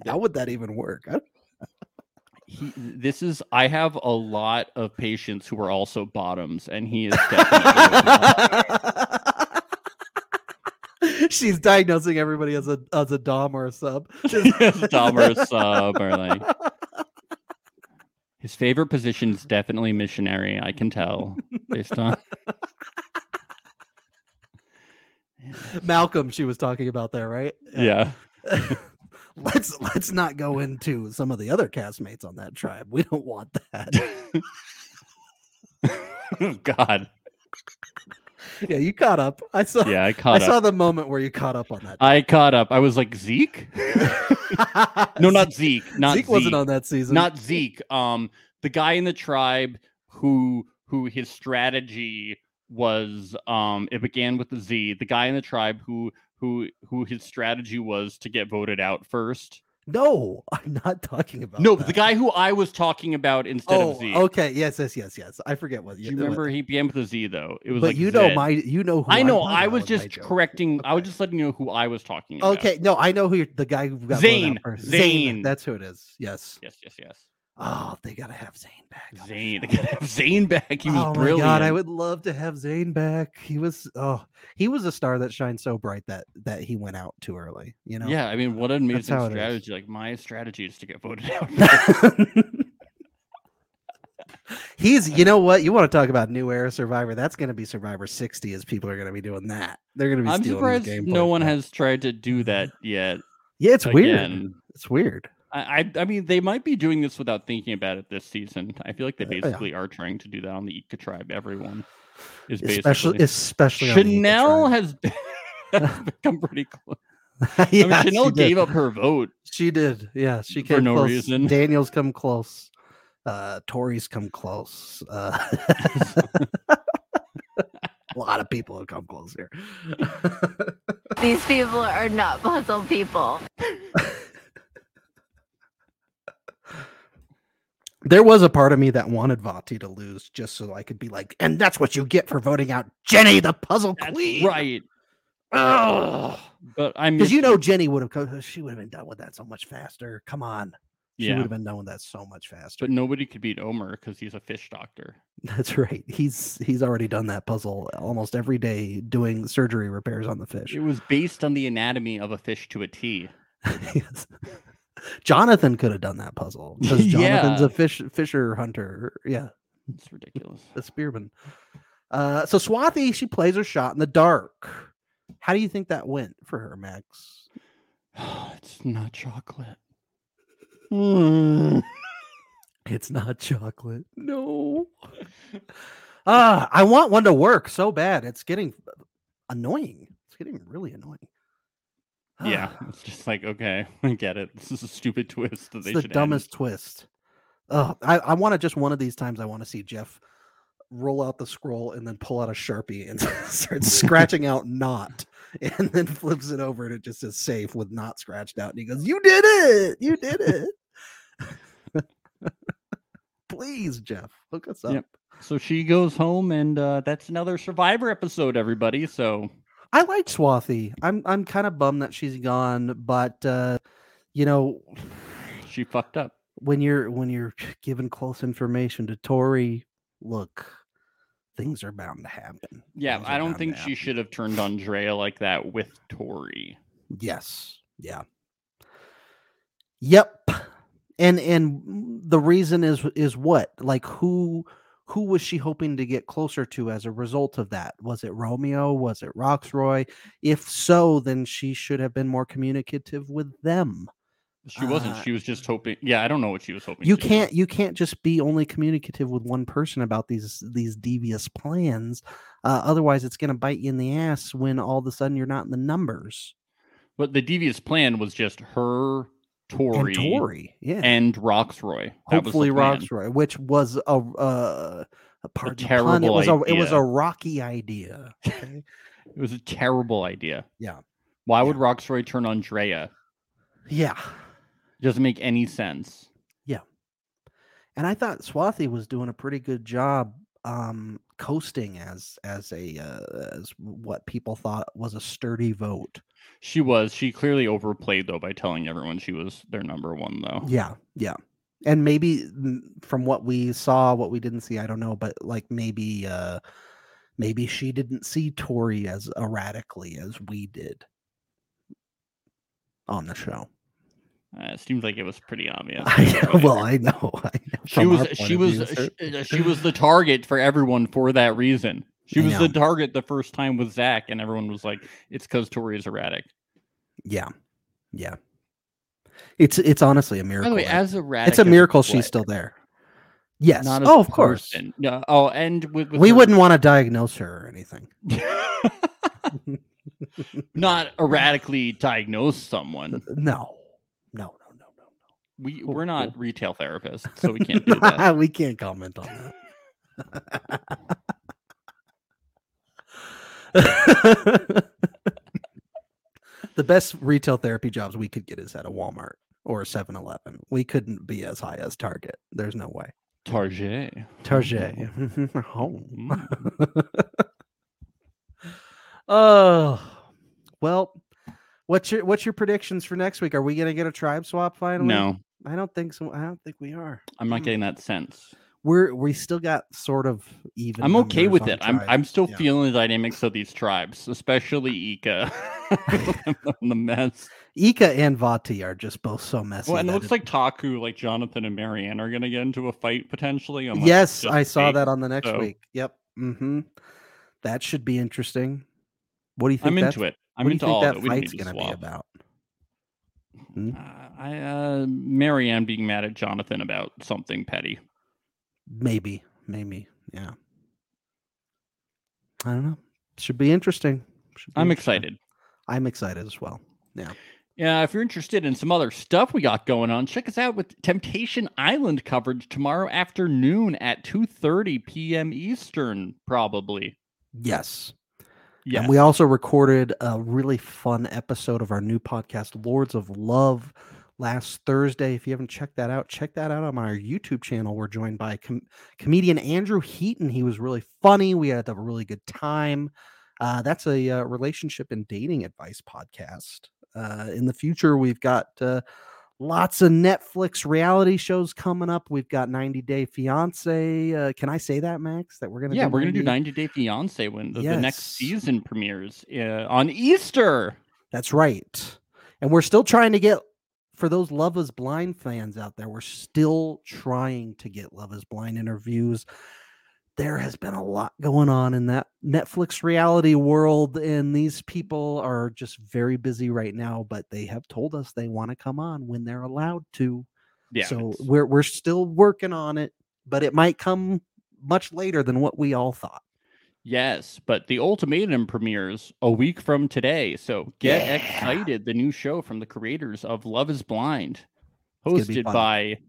How would that even work? I- He, this is I have a lot of patients who are also bottoms, and he is definitely She's diagnosing everybody as a as a dom or a sub. dom or a sub or like his favorite position is definitely missionary. I can tell based on Malcolm, she was talking about there, right? yeah. Let's let's not go into some of the other castmates on that tribe. We don't want that. God, yeah, you caught up. I saw. yeah, I caught. I caught saw the moment where you caught up on that. I caught up. I was like Zeke. No, not Zeke. Not Zeke wasn't on that season. not Zeke. Um, the guy in the tribe who who his strategy was um it began with the Z. The guy in the tribe who who who his strategy was to get voted out first. No, I'm not talking about. No, that. the guy who I was talking about instead Oh, of Z. okay. Yes, yes, yes, yes. I forget what Do you remember he began with a Z though? It was But like you know Zed. my, you know. Who I know. I was just correcting. I was just letting you know who I was talking about. Okay, no, I know who you're, the guy who got voted out Zane. first. Zane. That's who it is. Yes. Yes. Yes. Yes. Oh, they gotta have Zane back. on Zane. They oh, gotta have Zane back. He was oh brilliant. my god, I would love to have Zane back. He was oh, he was a star that shined so bright that that he went out too early. You know. Yeah, I mean, what an amazing strategy! Like my strategy is to get voted out. He's, you know what? You want to talk about new era Survivor? That's going to be Survivor 60 as people are going to be doing that. They're going to be I'm surprised no one has tried to do that yet. Yeah, it's weird. It's weird. I, I, I mean, they might be doing this without thinking about it this season. I feel like they Uh, yeah. basically are trying to do that on the Ika tribe. Everyone is Especially, basically. especially on the Ika Chanel has, has become pretty close. yeah, I mean, Chanel gave up her vote. She did. Yeah, she For no close. reason. Daniel's come close. Uh Tori's come close. Uh a lot of people have come close here. These people are not puzzle people. There was a part of me that wanted Vati to lose just so I could be like, and that's what you get for voting out Jenny, the puzzle That's queen. right. Oh, But I mean, Because you know Jenny would have co- uh, she would have been done with that so much faster. Come on. She yeah. would have been done with that so much faster. But nobody could beat Omar because he's a fish doctor. That's right. He's he's already done that puzzle almost every day doing surgery repairs on the fish. It was based on the anatomy of a fish to a T. Yes. Jonathan could have done that puzzle because Jonathan's Yeah. a fish fisher hunter. Yeah, It's ridiculous. a spearman. Uh, so Swati, she plays her shot in the dark. How do you think that went for her, Max? it's not chocolate. It's not chocolate. No. Ah, I want one to work so bad. It's getting annoying. It's getting really annoying. Yeah, Ah, it's just like okay, I get it. This is a stupid twist that it's they the should end. dumbest twist. Oh, I, I want to just one of these times. I want to see Jeff roll out the scroll and then pull out a sharpie and start scratching out "not," and then flips it over and it just says "safe" with "not" scratched out. And he goes, "You did it! You did it!" Please, Jeff, hook us up. Yep. So she goes home, and uh, that's another Survivor episode, everybody. So I like Swati. I'm I'm kind of bummed that she's gone, but uh, you know, she fucked up. when you're when you're giving close information to Tori, look, things are bound to happen. Yeah, Things I don't think she should have turned on Drea like that with Tori. Yes. Yeah. Yep. And and the reason is is what? Like who who was she hoping to get closer to as a result of that? Was it Romeo? Was it Rocksroy? If so, then she should have been more communicative with them. She wasn't. Uh, She was just hoping. Yeah, I don't know what she was hoping. You can't you can't just be only communicative with one person about these these devious plans. Uh, otherwise, it's going to bite you in the ass when all of a sudden you're not in the numbers. But the devious plan was just her, Tori, And Tori, yeah. and Rocksroy. That hopefully. Rocksroy, which was a uh, a the pun, It terrible was a it was a rocky idea. Okay? It was a terrible idea. Yeah. Why would Rocksroy turn on Drea? yeah, Doesn't make any sense. Yeah. And I thought Swati was doing a pretty good job um coasting as as a uh, as what people thought was a sturdy vote. She was. She clearly overplayed though by telling everyone she was their number one though. Yeah, yeah. And maybe mm, from what we saw, what we didn't see, I don't know, but like maybe uh maybe she didn't see Tori as erratically as we did on the show. Uh, it seems like it was pretty obvious. I, well, I know. I know she was she was view, sh- cer- uh, she was the target for everyone for that reason. She I was the target the first time with Zach, and everyone was like, "It's because Tori is erratic." Yeah, yeah. It's it's honestly a By miracle. the way, as erratic, it's a miracle player, she's still there. Yes. Not as Oh, a of course. No. Oh, and with, with We her- wouldn't want to diagnose her or anything. not erratically diagnose someone. No. No, no, no, no, We Oh, we're not oh. retail therapists, so we can't do that. we can't comment on that. the best retail therapy jobs we could get is at a Walmart or a 7-Eleven. We couldn't be as high as Target. There's no way. Target. Target. Mm. Home. oh. Well, what's your what's your predictions for next week? Are we going to get a tribe swap finally? No, I don't think so. I don't think we are. I'm not Mm. getting that sense. We're we still got sort of even. I'm okay with it. I'm. I'm still Yeah. feeling the dynamics of these tribes, especially Ika. the mess. Ika and Vati are just both so messy. Well, and it looks like Taku, like Jonathan and Maryanne, are gonna get into a fight potentially. yes, I saw fake. that on the next so- week. Yep. Mm-hmm. That should be interesting. What do you think? I'm into it. I'm into all that of it. We don't fight's going to be about? Hmm? Uh, I uh, Maryanne being mad at Jonathan about something petty. Maybe, maybe, yeah. I don't know. Should be interesting. Should be I'm interesting. excited. I'm excited as well. Yeah. Yeah, if you're interested in some other stuff we got going on, check us out with Temptation Island coverage tomorrow afternoon at 2:30 p.m. Eastern, probably. Yes. Yeah. And we also recorded a really fun episode of our new podcast, Lords of Love, last Thursday. If you haven't checked that out, check that out on our YouTube channel. We're joined by com- comedian Andrew Heaton. He was really funny. We had a really good time. Uh, that's a uh, relationship and dating advice podcast. Uh, in the future, we've got uh, lots of Netflix reality shows coming up. We've got 90 Day Fiance. Uh, can I say that, Max? That we're gonna yeah, do we're gonna do 90 90 Day Fiance when the, the next season premieres uh, on Easter. That's right. And we're still trying to get for those Love is Blind fans out there, we're still trying to get Love is Blind interviews. There has been a lot going on in that Netflix reality world, and these people are just very busy right now, but they have told us they want to come on when they're allowed to. Yeah. so we're we're still working on it, but it might come much later than what we all thought. Yes, but the ultimatum premieres a week from today. So get Yeah. excited. The new show from the creators of Love is Blind, hosted by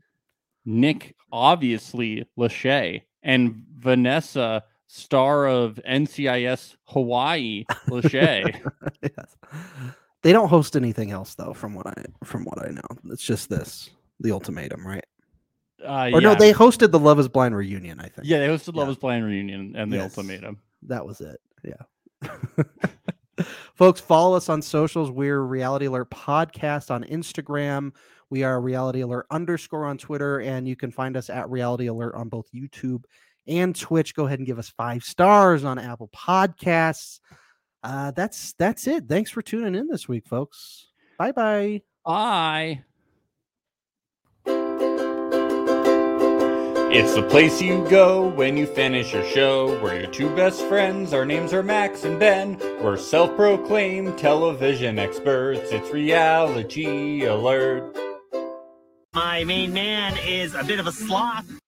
Nick, obviously, Lachey, and Vanessa, star of NCIS Hawaii, Lachey. yes. They don't host anything else though, from what I from what I know. It's just this, the ultimatum, right? Uh, Or yeah. no, they hosted the Love Is Blind reunion. I think. yeah, they hosted Love Yeah. is Blind reunion and the Yes. ultimatum. that was it. Yeah. Folks, follow us on socials. We're Reality Alert Podcast on Instagram. We are Reality Alert underscore on Twitter, and you can find us at Reality Alert on both YouTube and Twitch. Go ahead and give us five stars on Apple Podcasts. Uh, that's that's it. Thanks for tuning in this week, folks. Bye bye. I. It's the place you go when you finish your show. We're your two best friends. Our names are Max and Ben. We're self proclaimed television experts. It's reality alert. My main man is a bit of a sloth.